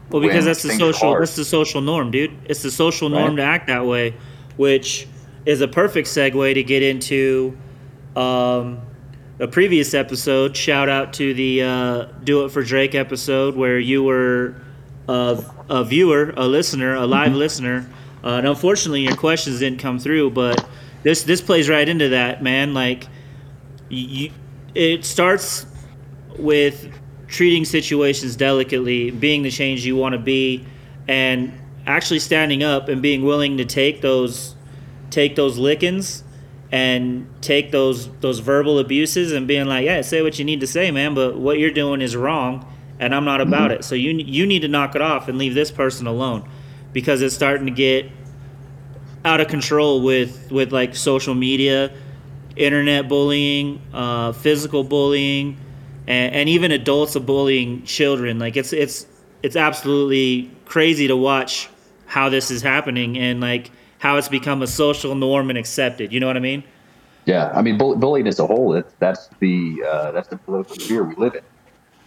Well, because that's the social hard. that's the social norm, dude. It's the social norm Right. to act that way, which is a perfect segue to get into um, a previous episode. Shout out to the uh, "Do It for Drake" episode where you were a, a viewer, a listener, a live listener. Uh, and unfortunately, your questions didn't come through, but this this plays right into that, man. Like, you, it starts with treating situations delicately, being the change you want to be, and actually standing up and being willing to take those take those lickings and take those those verbal abuses and being like, yeah, say what you need to say, man, but what you're doing is wrong, and I'm not about it. So you you need to knock it off and leave this person alone, because it's starting to get out of control with with like social media, internet bullying, uh, physical bullying, and, and even adults are bullying children. Like it's it's it's absolutely crazy to watch how this is happening and like how it's become a social norm and accepted. You know what I mean? Yeah, I mean, bull- bullying as a whole, that's, that's the uh, that's the political sphere we live in,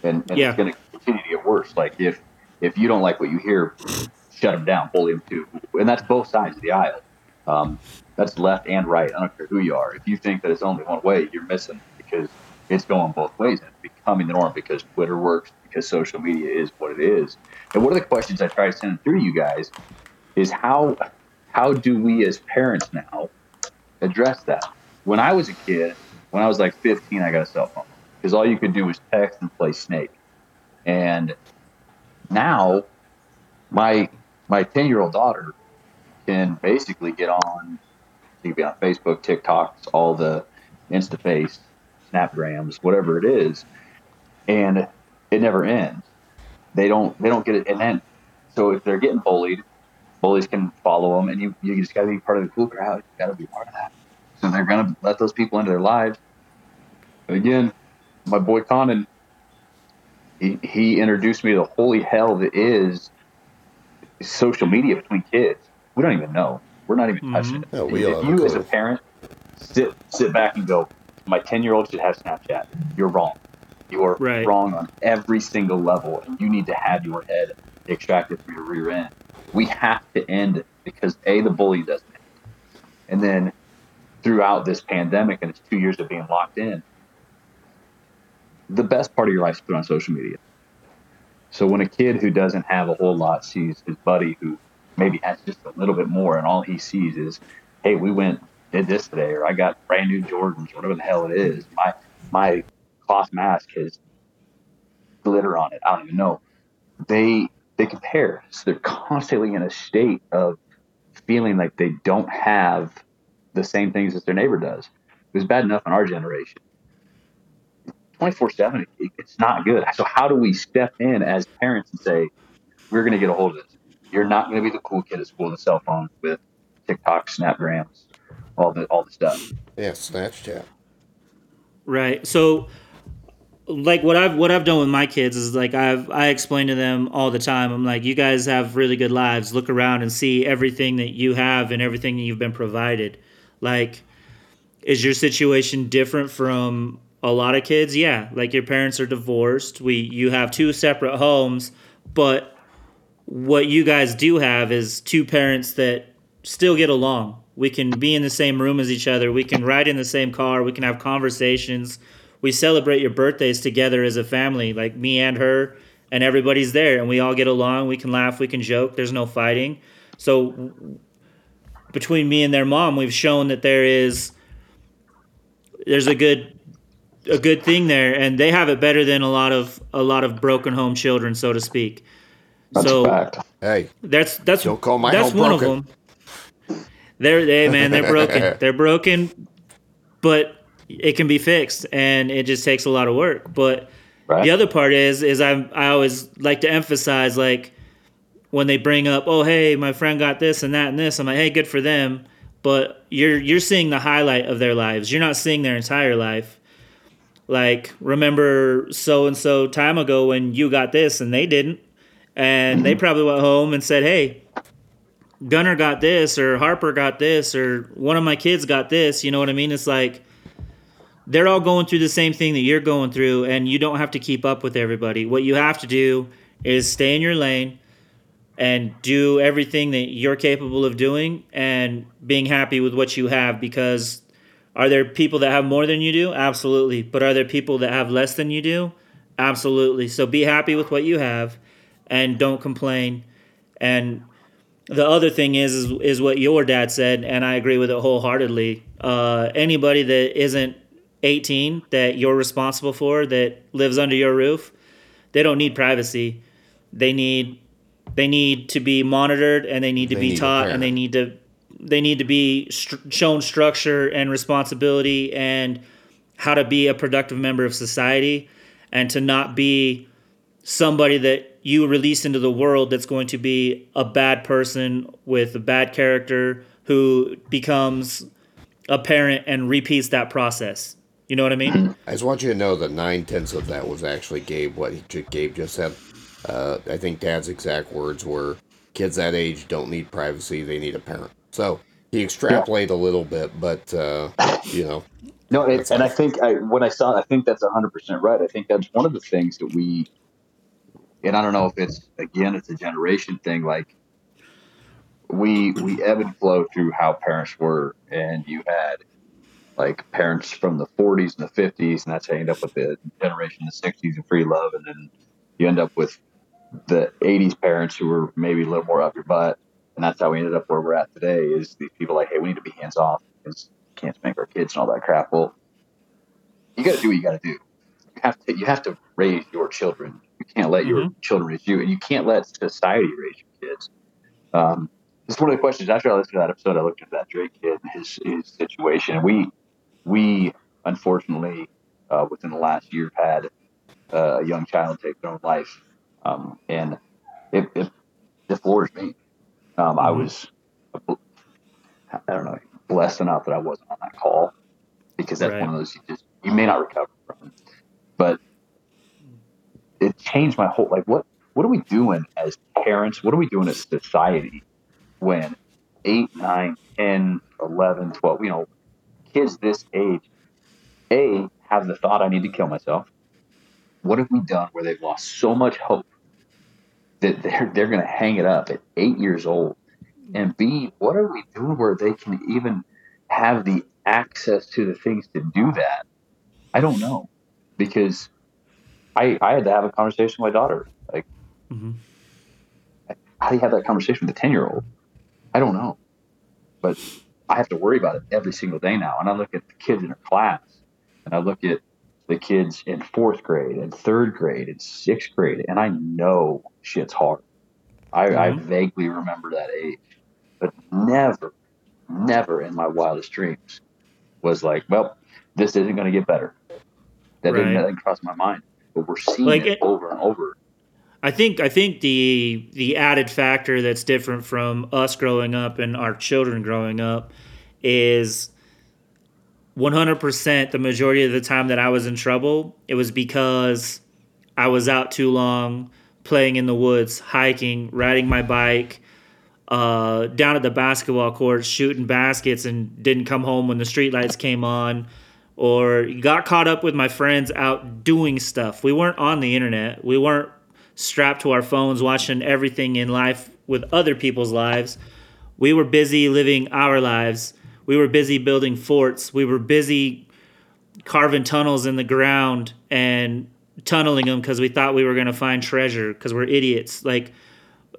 and, and Yeah. it's going to continue to get worse. Like if if you don't like what you hear, shut them down, bully them too, and that's both sides of the aisle. Um, that's left and right. I don't care who you are. If you think that it's only one way, you're missing because it's going both ways. And it's becoming the norm because Twitter works, because social media is what it is. And one of the questions I try to send through to you guys is how how do we as parents now address that? When I was a kid, when I was like 15, I got a cell phone because all you could do was text and play Snake. And now, my my 10 year old daughter can basically get on. She can be on Facebook, TikToks, all the InstaFace, Snapgrams, whatever it is, and it never ends. They don't they don't get it, and then so if they're getting bullied, bullies can follow them, and you you just got to be part of the cool crowd. You got to be part of that. So they're gonna let those people into their lives. But again, my boy Conan, he, he introduced me to the holy hell that is social media between kids. We don't even know. We're not even touching mm-hmm. it. No, we if don't have a you as a parent sit sit back and go, my ten year old should have Snapchat. You're wrong. You are Right. wrong on every single level, and you need to have your head extracted from your rear end. We have to end it because a the bullying doesn't end, and then throughout this pandemic and its two years of being locked in, the best part of your life is put on social media. So when a kid who doesn't have a whole lot sees his buddy who maybe has just a little bit more, and all he sees is, "Hey, we went did this today," or "I got brand new Jordans," whatever the hell it is. My my cloth mask has glitter on it. I don't even know. They they compare, so they're constantly in a state of feeling like they don't have the same things as their neighbor does. It was bad enough in our generation. 24 7, it's not good. So, how do we step in as parents and say, we're going to get a hold of this? You're not going to be the cool kid at school with a cell phone with TikTok, Snapgrams, all the, all the stuff. Yeah, Snapchat. Right. So like what I've what I've done with my kids is like I've I explain to them all the time. I'm like, you guys have really good lives. Look around and see everything that you have and everything that you've been provided. Like, is your situation different from a lot of kids? Yeah. Like your parents are divorced. We you have two separate homes, but what you guys do have is two parents that still get along. We can be in the same room as each other. We can ride in the same car. We can have conversations. We celebrate your birthdays together as a family, like me and her, and everybody's there, and we all get along. We can laugh. We can joke. There's no fighting. So between me and their mom, we've shown that there is there's a good a good thing there, and they have it better than a lot of a lot of broken home children, so to speak. That's so a fact. Hey, that's that's Don't call my that's home one broken. of them. They're they man, they're broken. they're broken, but it can be fixed, and it just takes a lot of work. But Right? the other part is is I I always like to emphasize like when they bring up, oh hey, my friend got this and that and this. I'm like, hey, good for them. But you're you're seeing the highlight of their lives. You're not seeing their entire life. Like remember so and so time ago when you got this and they didn't, and they mm-hmm. probably went home and said, hey, Gunner got this or Harper got this or one of my kids got this. You know what I mean? It's like they're all going through the same thing that you're going through, and you don't have to keep up with everybody. What you have to do is stay in your lane and do everything that you're capable of doing and being happy with what you have because are there people that have more than you do? Absolutely. But are there people that have less than you do? Absolutely. So be happy with what you have and don't complain. And the other thing is, is is what your dad said, and I agree with it wholeheartedly. Uh, anybody that isn't 18 that you're responsible for that lives under your roof, they don't need privacy. They need they need to be monitored and they need to They be need taught and they need to they need to be str- shown structure and responsibility and how to be a productive member of society and to not be somebody that you release into the world that's going to be a bad person with a bad character who becomes a parent and repeats that process. You know what I mean? I just want you to know that nine tenths of that was actually Gabe. What Gabe just said. Uh, I think Dad's exact words were, "Kids that age don't need privacy; they need a parent." So he extrapolated a little bit, but uh, you know, No, it, and I think I, when I saw, I think that's hundred percent right. I think that's one of the things that we, and I don't know if it's again, it's a generation thing. Like we we ebb and flow through how parents were, and you had like parents from the '40s and the '50s, and that's how you end up with the generation in the '60s and free love, and then you end up with the '80s parents who were maybe a little more up your butt, and that's how we ended up where we're at today. Is these people like, hey, we need to be hands off because we can't spank our kids and all that crap. Well, you got to do what you got to do. You have to you have to raise your children. You can't let your children raise you, and you can't let society raise your kids. Um, this is one of the questions. After I listened to that episode, I looked at that Drake kid and his his situation. And we we unfortunately uh, within the last year have had uh, a young child take their own life, um, and it, it, it floors me. Um, I was, I don't know, blessed enough that I wasn't on that call because that's Right. one of those you just you may not recover from. But it changed my whole like what what are we doing as parents? What are we doing as society when 8, 9, 10, 11, 12, you know, kids this age, A, have the thought I need to kill myself. What have we done where they've lost so much hope that they're they're going to hang it up at eight years old? And B, what are we doing where they can even have the access to the things to do that? I don't know because I I had to have a conversation with my daughter. Like, Mhm. how do you have that conversation with a ten year old? I don't know, but I have to worry about it every single day now. And I look at the kids in her class, and I look at the kids in fourth grade and third grade and sixth grade, and I know shit's hard. I, I Mhm. vaguely remember that age, but never, never in my wildest dreams was like, well, this isn't going to get better. That didn't, that didn't cross my mind. But we're seeing Like it it- over and over. I think I think the the added factor that's different from us growing up and our children growing up is 100% the majority of the time that I was in trouble, it was because I was out too long playing in the woods, hiking, riding my bike, uh, down at the basketball court, shooting baskets, and didn't come home when the streetlights came on, or got caught up with my friends out doing stuff. We weren't on the internet. We weren't strapped to our phones watching everything in life with other people's lives. We were busy living our lives. We were busy building forts. We were busy carving tunnels in the ground and tunneling them because we thought we were going to find treasure because we're idiots. Like,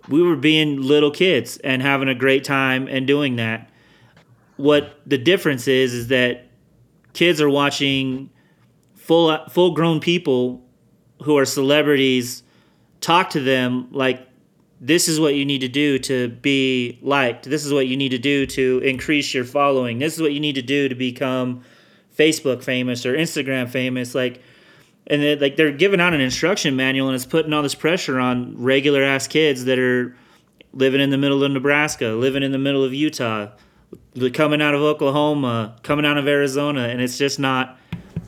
we were being little kids and having a great time and doing that. What the difference is is that kids are watching full full grown people who are celebrities talk to them like this is what you need to do to be liked. This is what you need to do to increase your following. This is what you need to do to become Facebook famous or Instagram famous. Like, and it, like they're giving out an instruction manual and it's putting all this pressure on regular ass kids that are living in the middle of Nebraska, living in the middle of Utah, coming out of Oklahoma, coming out of Arizona, and it's just not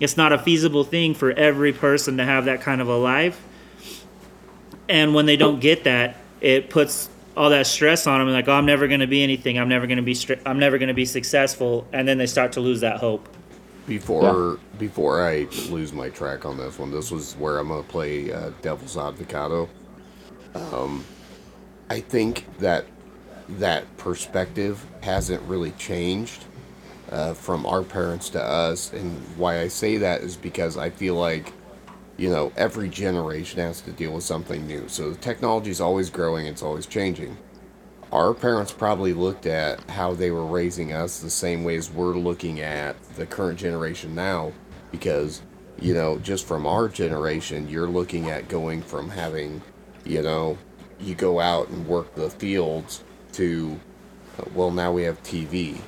it's not a feasible thing for every person to have that kind of a life. And when they don't get that, it puts all that stress on them and like, oh, I'm never going to be anything. I'm never going to be str- I'm never going to be successful, and then they start to lose that hope. Before before I lose my track on this one, this was where I'm gonna play uh, Devil's Advocado. Um, I think that that perspective hasn't really changed uh, from our parents to us, and why I say that is because I feel like you know every generation has to deal with something new. So the technology is always growing; it's always changing our parents probably looked at how they were raising us the same way as we're looking at the current generation now because you know just from our generation you're looking at going from having you know you go out and work the fields to uh, well now we have tv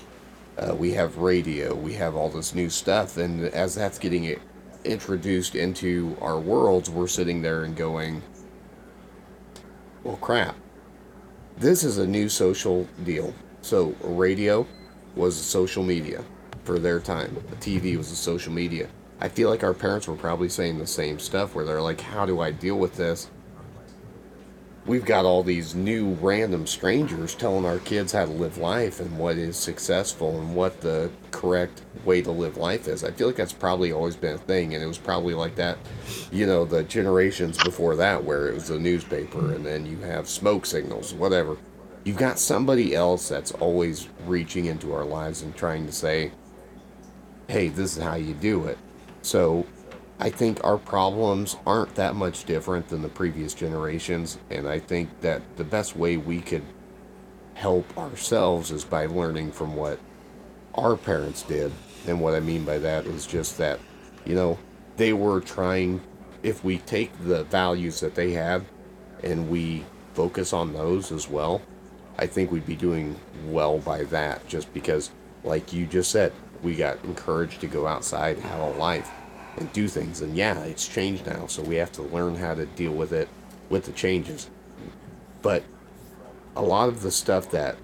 uh, we have radio we have all this new stuff and as that's getting introduced into our worlds we're sitting there and going well crap this is a new social deal. So radio was social media for their time. The TV was social media. I feel like our parents were probably saying the same stuff where they're like, how do I deal with this? We've got all these new random strangers telling our kids how to live life and what is successful and what the correct way to live life is. I feel like that's probably always been a thing, and it was probably like that, you know, the generations before that, where it was a newspaper and then you have smoke signals, whatever. You've got somebody else that's always reaching into our lives and trying to say, hey, this is how you do it. So I think our problems aren't that much different than the previous generations, and I think that the best way we could help ourselves is by learning from what our parents did. And what I mean by that is just that, you know, they were trying, if we take the values that they had and we focus on those as well, I think we'd be doing well by that just because, like you just said, we got encouraged to go outside, and have a life, and do things. And yeah, it's changed now, so we have to learn how to deal with it with the changes. But a lot of the stuff that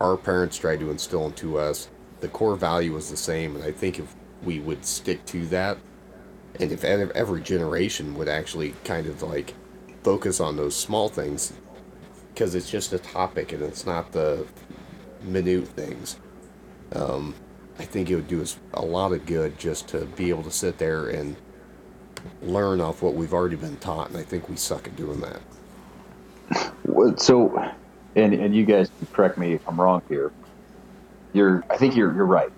our parents tried to instill into us, the core value was the same. And I think if we would stick to that, and if every generation would actually kind of like focus on those small things, because it's just a topic and it's not the minute things. Um, I think it would do us a lot of good just to be able to sit there and learn off what we've already been taught, and I think we suck at doing that. So, and and you guys correct me if I'm wrong here. You're, I think you're you're right,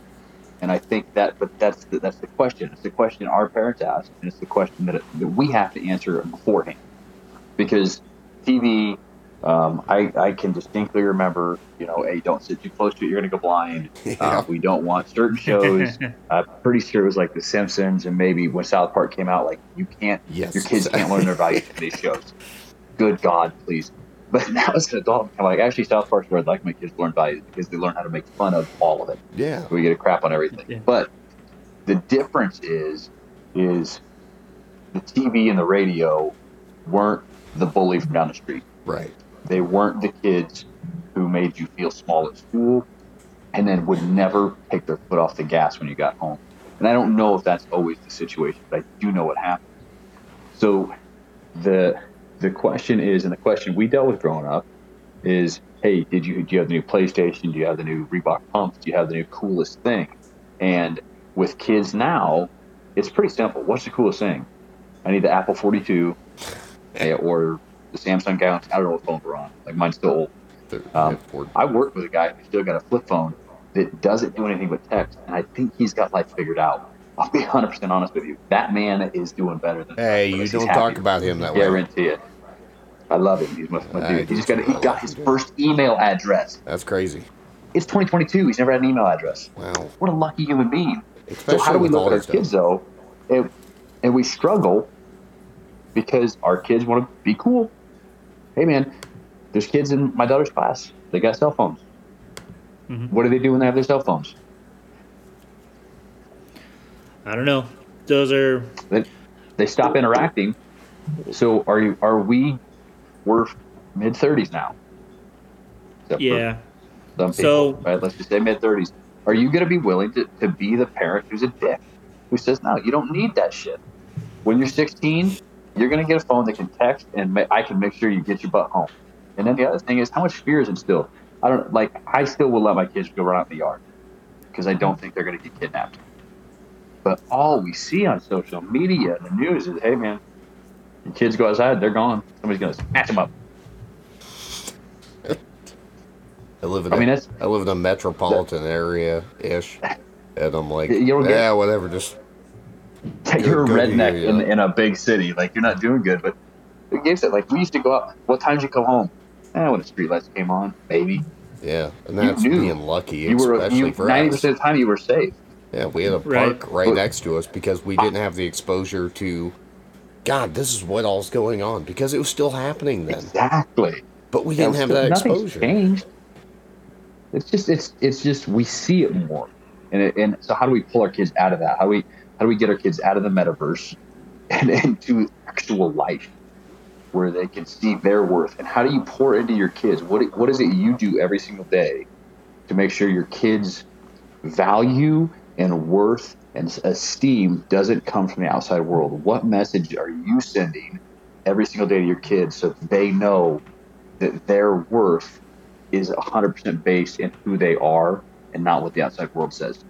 and I think that, but that's the, that's the question. It's the question our parents ask, and it's the question that, that we have to answer beforehand, because TV. Um, I, I can distinctly remember, you know, hey, don't sit too close to it. You're going to go blind. Yeah. Uh, we don't want certain shows. I'm pretty sure it was like The Simpsons and maybe when South Park came out, like you can't, Yes. your kids can't learn their values from these shows. Good God, please. But now as an adult, I'm like, actually, South Park's where I'd like my kids to learn values because they learn how to make fun of all of it. Yeah. We get a crap on everything. Yeah. But the difference is, is the TV and the radio weren't the bully from down the street. Right. They weren't the kids who made you feel small at school and then would never take their foot off the gas when you got home. And I don't know if that's always the situation, but I do know what happened. So the the question is, and the question we dealt with growing up is, hey, did you do you have the new PlayStation? Do you have the new Reebok pumps? Do you have the new coolest thing? And with kids now, it's pretty simple. What's the coolest thing? I need the Apple 42, eh, or the Samsung Galaxy. I don't know what phone we're on. Like mine's still old. Um, I work with a guy who's still got a flip phone that doesn't do anything but text, and I think he's got life figured out. I'll be 100% honest with you. That man is doing better than hey, you don't happy. talk about him that way. Guarantee it. I love him. He's my, my I dude. He just got he got his first email address. That's crazy. It's 2022. He's never had an email address. Wow. What a lucky human being. Especially so how do we look at our this kids though, and, and we struggle because our kids want to be cool. Hey man, there's kids in my daughter's class. They got cell phones. Mhm. What do they do when they have their cell phones? I don't know. Those are They, they stop interacting. So are you? Are we? We're mid thirties now. Except yeah. People, So- right? Let's just say mid thirties. Are you going to be willing to, to be the parent who's a dick, who says, "No, you don't need that shit." When you're 16, you're going to get a phone that can text, and ma- I can make sure you get your butt home. And then the other thing is, how much fear is instilled? I don't like. I still will let my kids go run out in the yard because I don't think they're going to get kidnapped. But all we see on social media and the news is, "Hey, man, the kids go outside, they're gone. Somebody's going to snatch them up." I live in I a, mean, that's I live in a metropolitan area ish, and I'm like, You don't get- yeah, whatever. Just you're a Good to hear, redneck in, yeah. in a big city. Like you're not doing good, but it gives it. Like we used to go out. What time did you come home? Eh, when the streetlights came on, maybe. yeah, and that's knew. being lucky, You were especially you for ninety percent of the time you were safe. Yeah, we had a park right next to us because we didn't have the exposure to. God, this is what all's going on because it was still happening then, Exactly. but we didn't have so that exposure. Changed. It's just it's it's just we see it more, and it, and so how do we pull our kids out of that? How do we how do we get our kids out of the metaverse and into actual life where they can see their worth? And how do you pour into your kids? What what is it you do every single day to make sure your kids value and worth and esteem doesn't come from the outside world? What message are you sending every single day to your kids so they know that their worth is 100% based in who they are and not what the outside world says.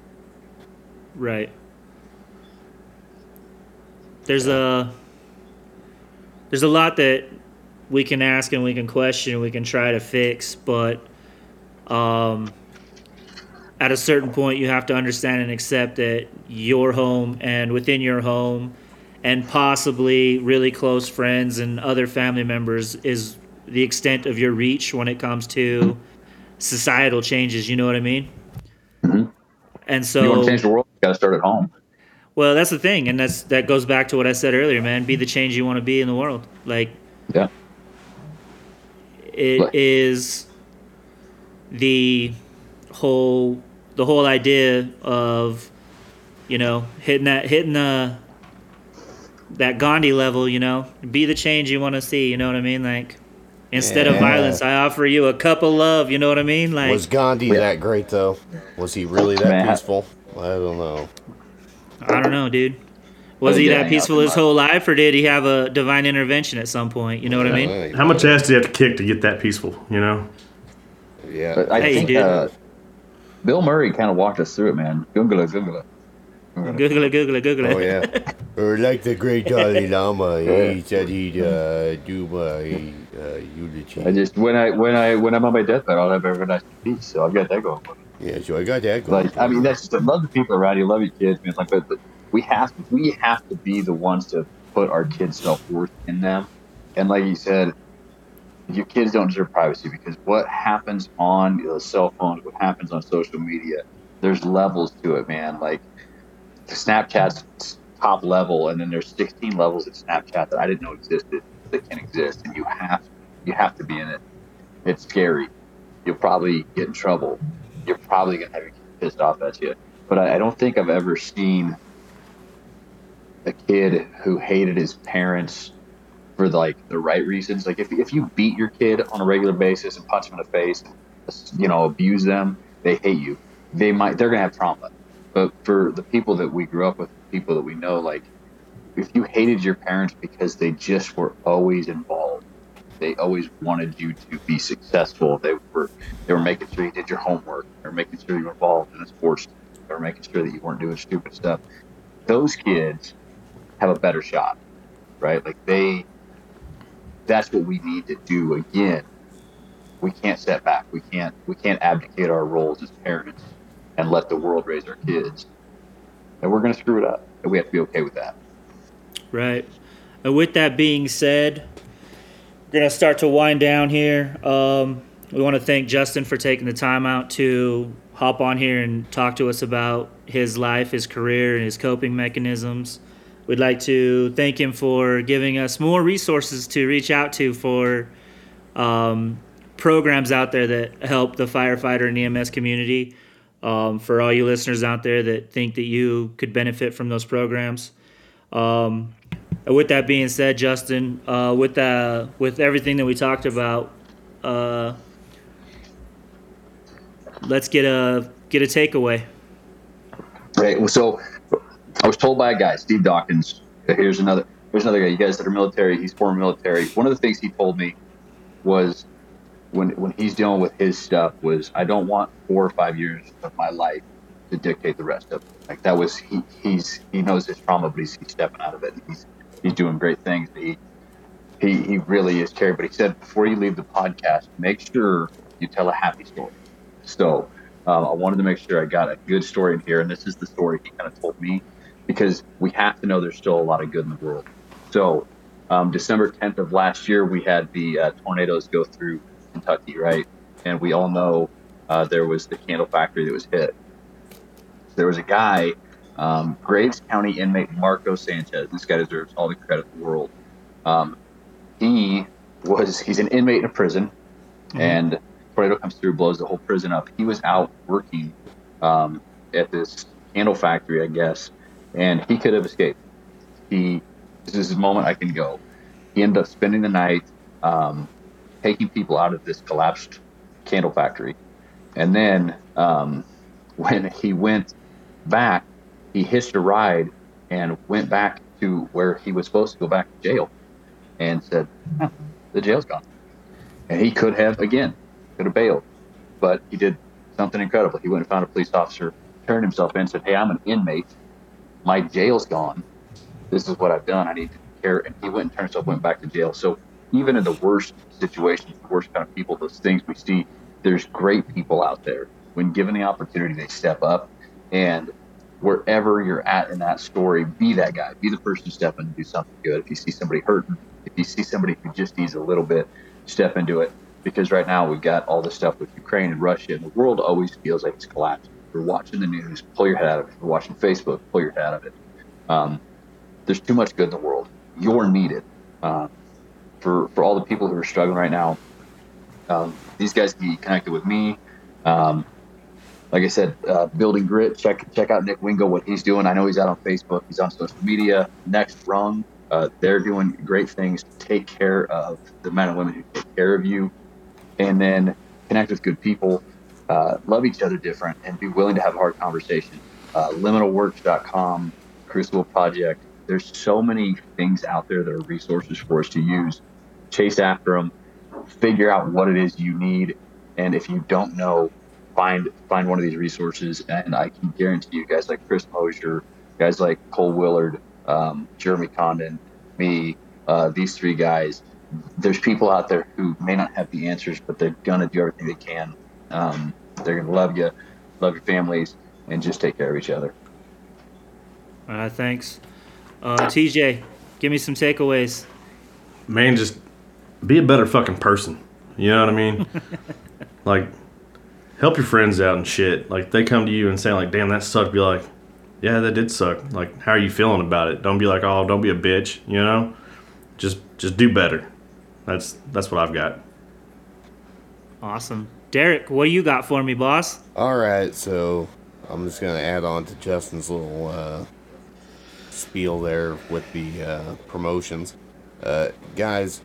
Right. There's a there's a lot that we can ask and we can question and we can try to fix, but um, at a certain point you have to understand and accept that your home and within your home and possibly really close friends and other family members is the extent of your reach when it comes to societal changes, you know what I mean? Mhm. And so you want to change the world, you got to start at home. Well, that's the thing, and that's that goes back to what I said earlier, man. Be the change you want to be in the world. Like Yeah. it Right. is the whole the whole idea of you know hitting that hitting the that Gandhi level. You know, be the change you want to see. You know what I mean? Like Instead of violence, I offer you a cup of love. You know what I mean? Like, Was Gandhi that great though? Was he really that Man. peaceful? I don't know. I don't know, dude. Was Oh, he that peaceful his whole life, or did he have a divine intervention at some point? You know what I mean? How much ass do you have to kick to get that peaceful? You know. Yeah. But I Hey, think dude. uh, Bill Murray kind of walked us through it, man. Gungula, gungula. Google it, Google it, Google it. Oh yeah. or like the great Dalai Lama, he said he'd uh, do my uh, eulogy. I just when I when I when I'm on my deathbed, I'll have everlasting peace. So I've got that going. Yeah, I got that going. Like I mean, that's just I love the people around you, love your kids, man. Like, but, but we have to, we have to be the ones to put our kids' self worth in them. And like you said, your kids don't deserve privacy because what happens on the cell phones, what happens on social media, there's levels to it, man. Like Snapchat's top level, and then there's 16 levels of Snapchat that I didn't know existed that can exist, and you have you have to be in it. It's scary. You'll probably get in trouble. You're probably gonna have your kid pissed off at you. But I, I don't think I've ever seen a kid who hated his parents for like the right reasons. Like if if you beat your kid on a regular basis and punch them in the face, you know, abuse them, they hate you. They might they're gonna have trauma. But for the people that we grew up with, people that we know, like if you hated your parents because they just were always involved, they always wanted you to be successful. They were they were making sure you did your homework. They were making sure you were involved in a sports. They were making sure that you weren't doing stupid stuff. Those kids have a better shot, right? Like they, that's what we need to do again. We can't step back. We can't we can't abdicate our roles as parents and let the world raise our kids. And we're gonna screw it up, and we have to be okay with that. Right. And with that being said, we're gonna start to wind down here. Um, we want to thank Justin for taking the time out to hop on here and talk to us about his life, his career, and his coping mechanisms. We'd like to thank him for giving us more resources to reach out to for um, programs out there that help the firefighter and EMS community. Um, for all you listeners out there that think that you could benefit from those programs. Um, with that being said, Justin, uh, with the with everything that we talked about, uh, let's get a get a takeaway. Right. So I was told by a guy, Steve Dawkins. Here's another. Here's another guy. You guys that are military. He's former military. One of the things he told me was when when he's dealing with his stuff was I don't want four or five years of my life to dictate the rest of it. Like that was he he's he knows his trauma, but he's, he's stepping out of it. He's he's doing great things. He he he really is caring. But he said before you leave the podcast, make sure you tell a happy story. So um, I wanted to make sure I got a good story in here, and this is the story he kind of told me because we have to know there's still a lot of good in the world. So um, December 10th of last year, we had the uh, tornadoes go through Kentucky, right? And we all know uh, there was the candle factory that was hit. There was a guy, um, Graves County inmate Marco Sanchez. This guy deserves all the credit in the world. Um, he was he's an inmate in a prison, and tornado comes through, blows the whole prison up. He was out working um, at this candle factory, I guess, and he could have escaped. He this is his moment I can go. He ended up spending the night um, taking people out of this collapsed candle factory, and then um, when he went back, he hitched a ride and went back to where he was supposed to go back to jail, and said, "Huh, "The jail's gone," and he could have again could have bailed, but he did something incredible. He went and found a police officer, turned himself in, and said, "Hey, I'm an inmate. My jail's gone. This is what I've done. I need to care." And he went and turned himself, went back to jail. So even in the worst situations, the worst kind of people, those things we see, there's great people out there. When given the opportunity, they step up. And wherever you're at in that story, be that guy. Be the person to step in and do something good. If you see somebody hurting, if you see somebody who just needs a little bit, step into it. Because right now we've got all this stuff with Ukraine and Russia, and the world always feels like it's collapsing. If you're watching the news, pull your head out of it. If you're watching Facebook, pull your head out of it. Um, there's too much good in the world. You're needed. Uh, for, for all the people who are struggling right now, um, these guys can be connected with me. Um, like I said, uh, building grit. Check check out Nick Wingo what he's doing. I know he's out on Facebook. He's on social media. Next Rung Uh, they're doing great things take care of the men and women who take care of you, and then connect with good people, uh, love each other different, and be willing to have a hard conversation. Uh, liminalworks.com, Crucible Project. There's so many things out there that are resources for us to use. Chase after them, figure out what it is you need, and if you don't know, find find one of these resources. And I can guarantee you, guys like Chris Mosier, guys like Cole Willard, um, Jeremy Condon, me, uh, these three guys. There's people out there who may not have the answers, but they're gonna do everything they can. Um, they're gonna love you, love your families, and just take care of each other. All right, thanks. Uh, TJ, give me some takeaways. Man, just be a better fucking person. You know what I mean? like, help your friends out and shit. Like, they come to you and say, like, damn, that sucked. Be like, yeah, that did suck. Like, how are you feeling about it? Don't be like, oh, don't be a bitch. You know? Just, just do better. That's that's what I've got. Awesome. Derek, what do you got for me, boss? All right, so I'm just gonna add on to Justin's little uh, spiel there with the uh, promotions. Uh, guys,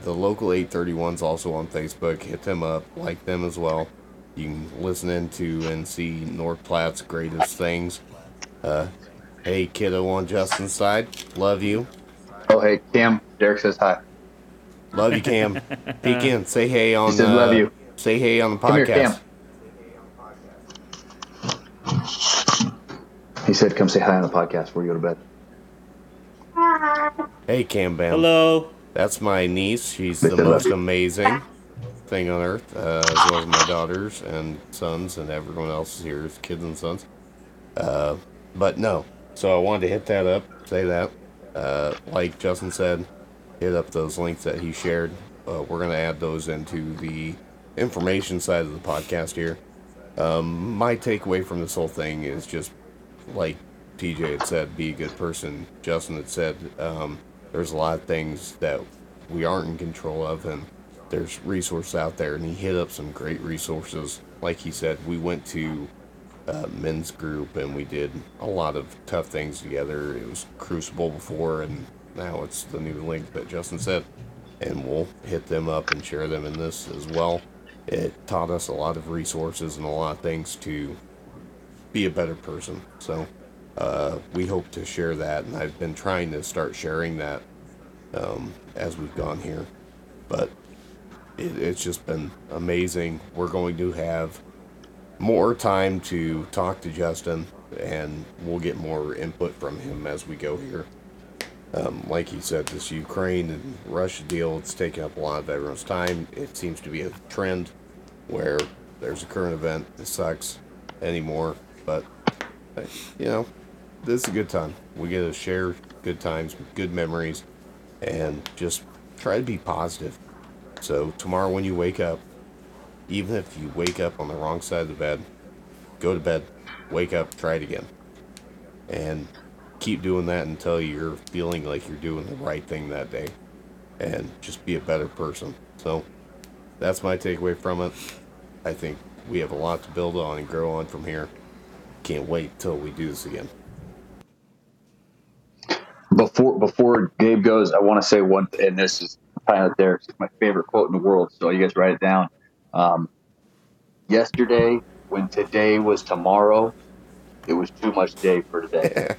the local 831's also on Facebook. Hit them up, like them as well. You can listen into and see North Platte's greatest things. Uh, hey, kiddo on Justin's side, love you. Oh, hey, Cam, Derek says hi. Love you, Cam. Peek in, say hey on. He said, uh, "Love you." Say hey on the Come here, podcast. Cam. He said, come say hi on the podcast before you go to bed. Hey, Cam Bam. Hello. That's my niece. She's They the most love you. amazing thing on earth, uh, as well as my daughters and sons and everyone else here, kids and sons. Uh, but no, so I wanted to hit that up, say that. Uh, like Justin said, hit up those links that he shared. Uh, we're gonna add those into the information side of the podcast here. Um, my takeaway from this whole thing is just like TJ had said, be a good person. Justin had said, um, there's a lot of things that we aren't in control of, and there's resources out there. And he hit up some great resources. Like he said, we went to uh, men's group and we did a lot of tough things together. It was Crucible before, and now it's the new link that Justin said. And we'll hit them up and share them in this as well. It taught us a lot of resources and a lot of things to be a better person. So uh, we hope to share that, and I've been trying to start sharing that um, as we've gone here. But it, it's just been amazing. We're going to have more time to talk to Justin, and we'll get more input from him as we go here. Um, like he said, this Ukraine and Russia deal, it's taking up a lot of everyone's time. It seems to be a trend where there's a current event that sucks anymore, but you know, this is a good time. We get to share good times, good memories, and just try to be positive. So tomorrow when you wake up, even if you wake up on the wrong side of the bed, go to bed, wake up, try it again. And keep doing that until you're feeling like you're doing the right thing that day. And just be a better person. So that's my takeaway from it. I think we have a lot to build on and grow on from here. Can't wait till we do this again. Before before Gabe goes, I want to say one, and this is kind of there. It's my favorite quote in the world. So you guys write it down. Um, yesterday, when today was tomorrow, it was too much day for today.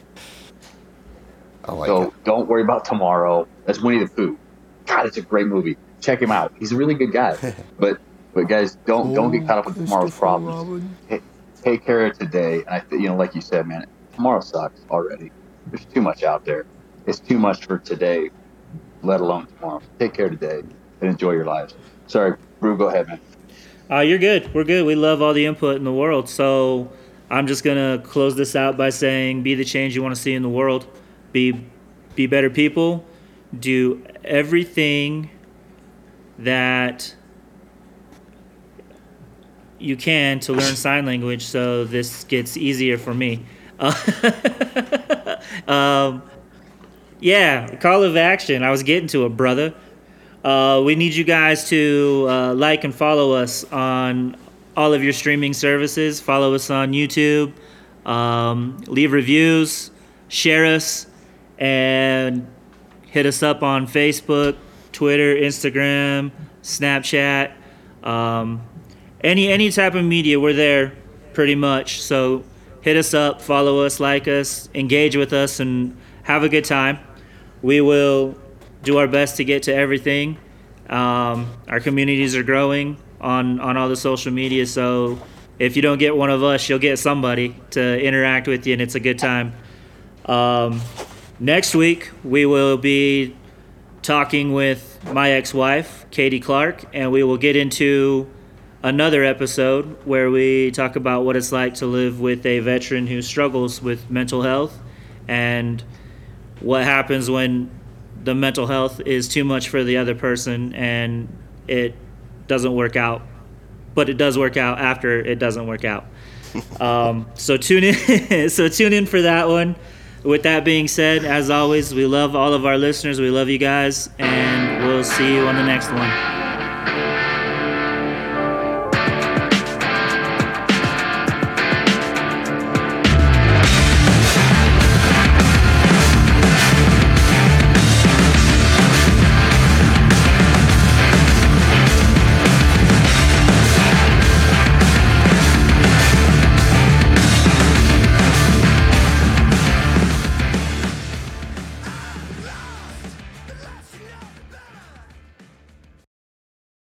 I like so it. don't worry about tomorrow. That's Winnie the Pooh. God, it's a great movie. Check him out. He's a really good guy. but but guys, don't don't get caught up with tomorrow's problems. Take, take care of today. And I think you know, like you said, man, tomorrow sucks already. There's too much out there. It's too much for today, let alone tomorrow. Take care today and enjoy your lives. Sorry, Brew, go ahead, man. Uh, you're good. We're good. We love all the input in the world. So I'm just gonna close this out by saying, be the change you want to see in the world. Be, be better people. Do everything that you can to learn sign language. So this gets easier for me. Uh, um, yeah, call of action. I was getting to it, brother. Uh, we need you guys to uh, like and follow us on all of your streaming services. Follow us on YouTube. Um, leave reviews. Share us. And hit us up on Facebook, Twitter, Instagram, Snapchat, um, any any type of media. We're there pretty much. So hit us up, follow us, like us, engage with us, and have a good time. We will do our best to get to everything. Um, our communities are growing on on all the social media, so if you don't get one of us, you'll get somebody to interact with you, and it's a good time. Um, next week, we will be talking with my ex wife, Katie Clark, and we will get into another episode where we talk about what it's like to live with a veteran who struggles with mental health and what happens when the mental health is too much for the other person and it doesn't work out but it does work out after it doesn't work out. Um, so tune in. so tune in for that one. With that being said, as always, we love all of our listeners. We love you guys, and we'll see you on the next one.